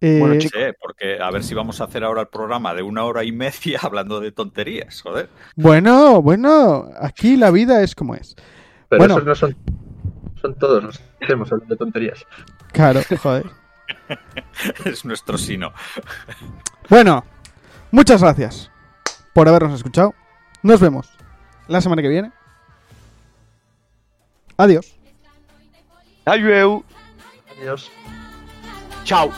Eh, Bueno, sé, porque a ver si vamos a hacer ahora el programa de una hora y media *laughs* hablando de tonterías, joder. bueno, bueno, aquí la vida es como es. Pero Bueno. esos no son, son todos los temas hablando de tonterías. Claro, joder. *laughs* Es nuestro sino. Bueno, muchas gracias por habernos escuchado. Nos vemos la semana que viene. Adiós. Adiós. Adiós. Chao.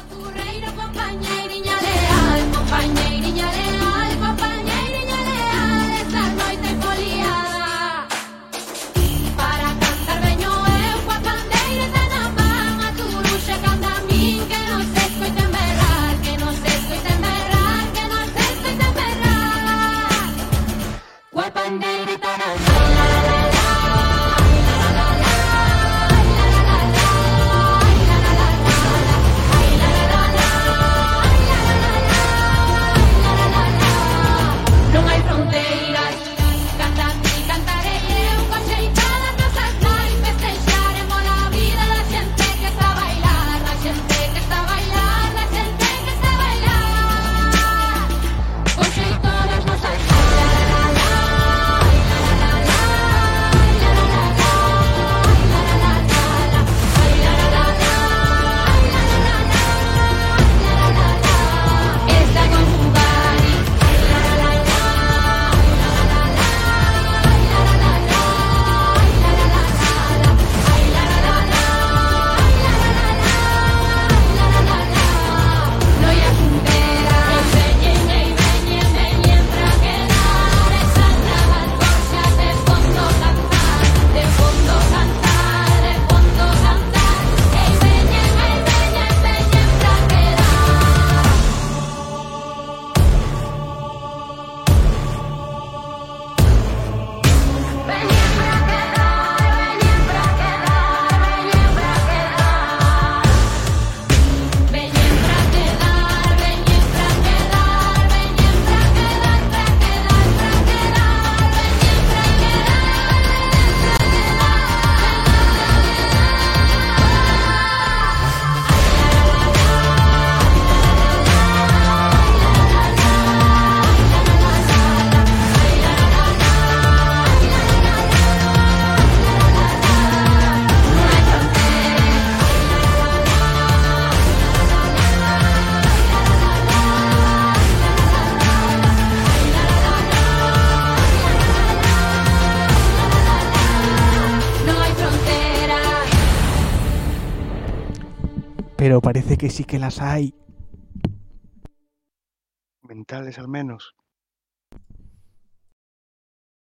Que sí que las hay. Mentales al menos.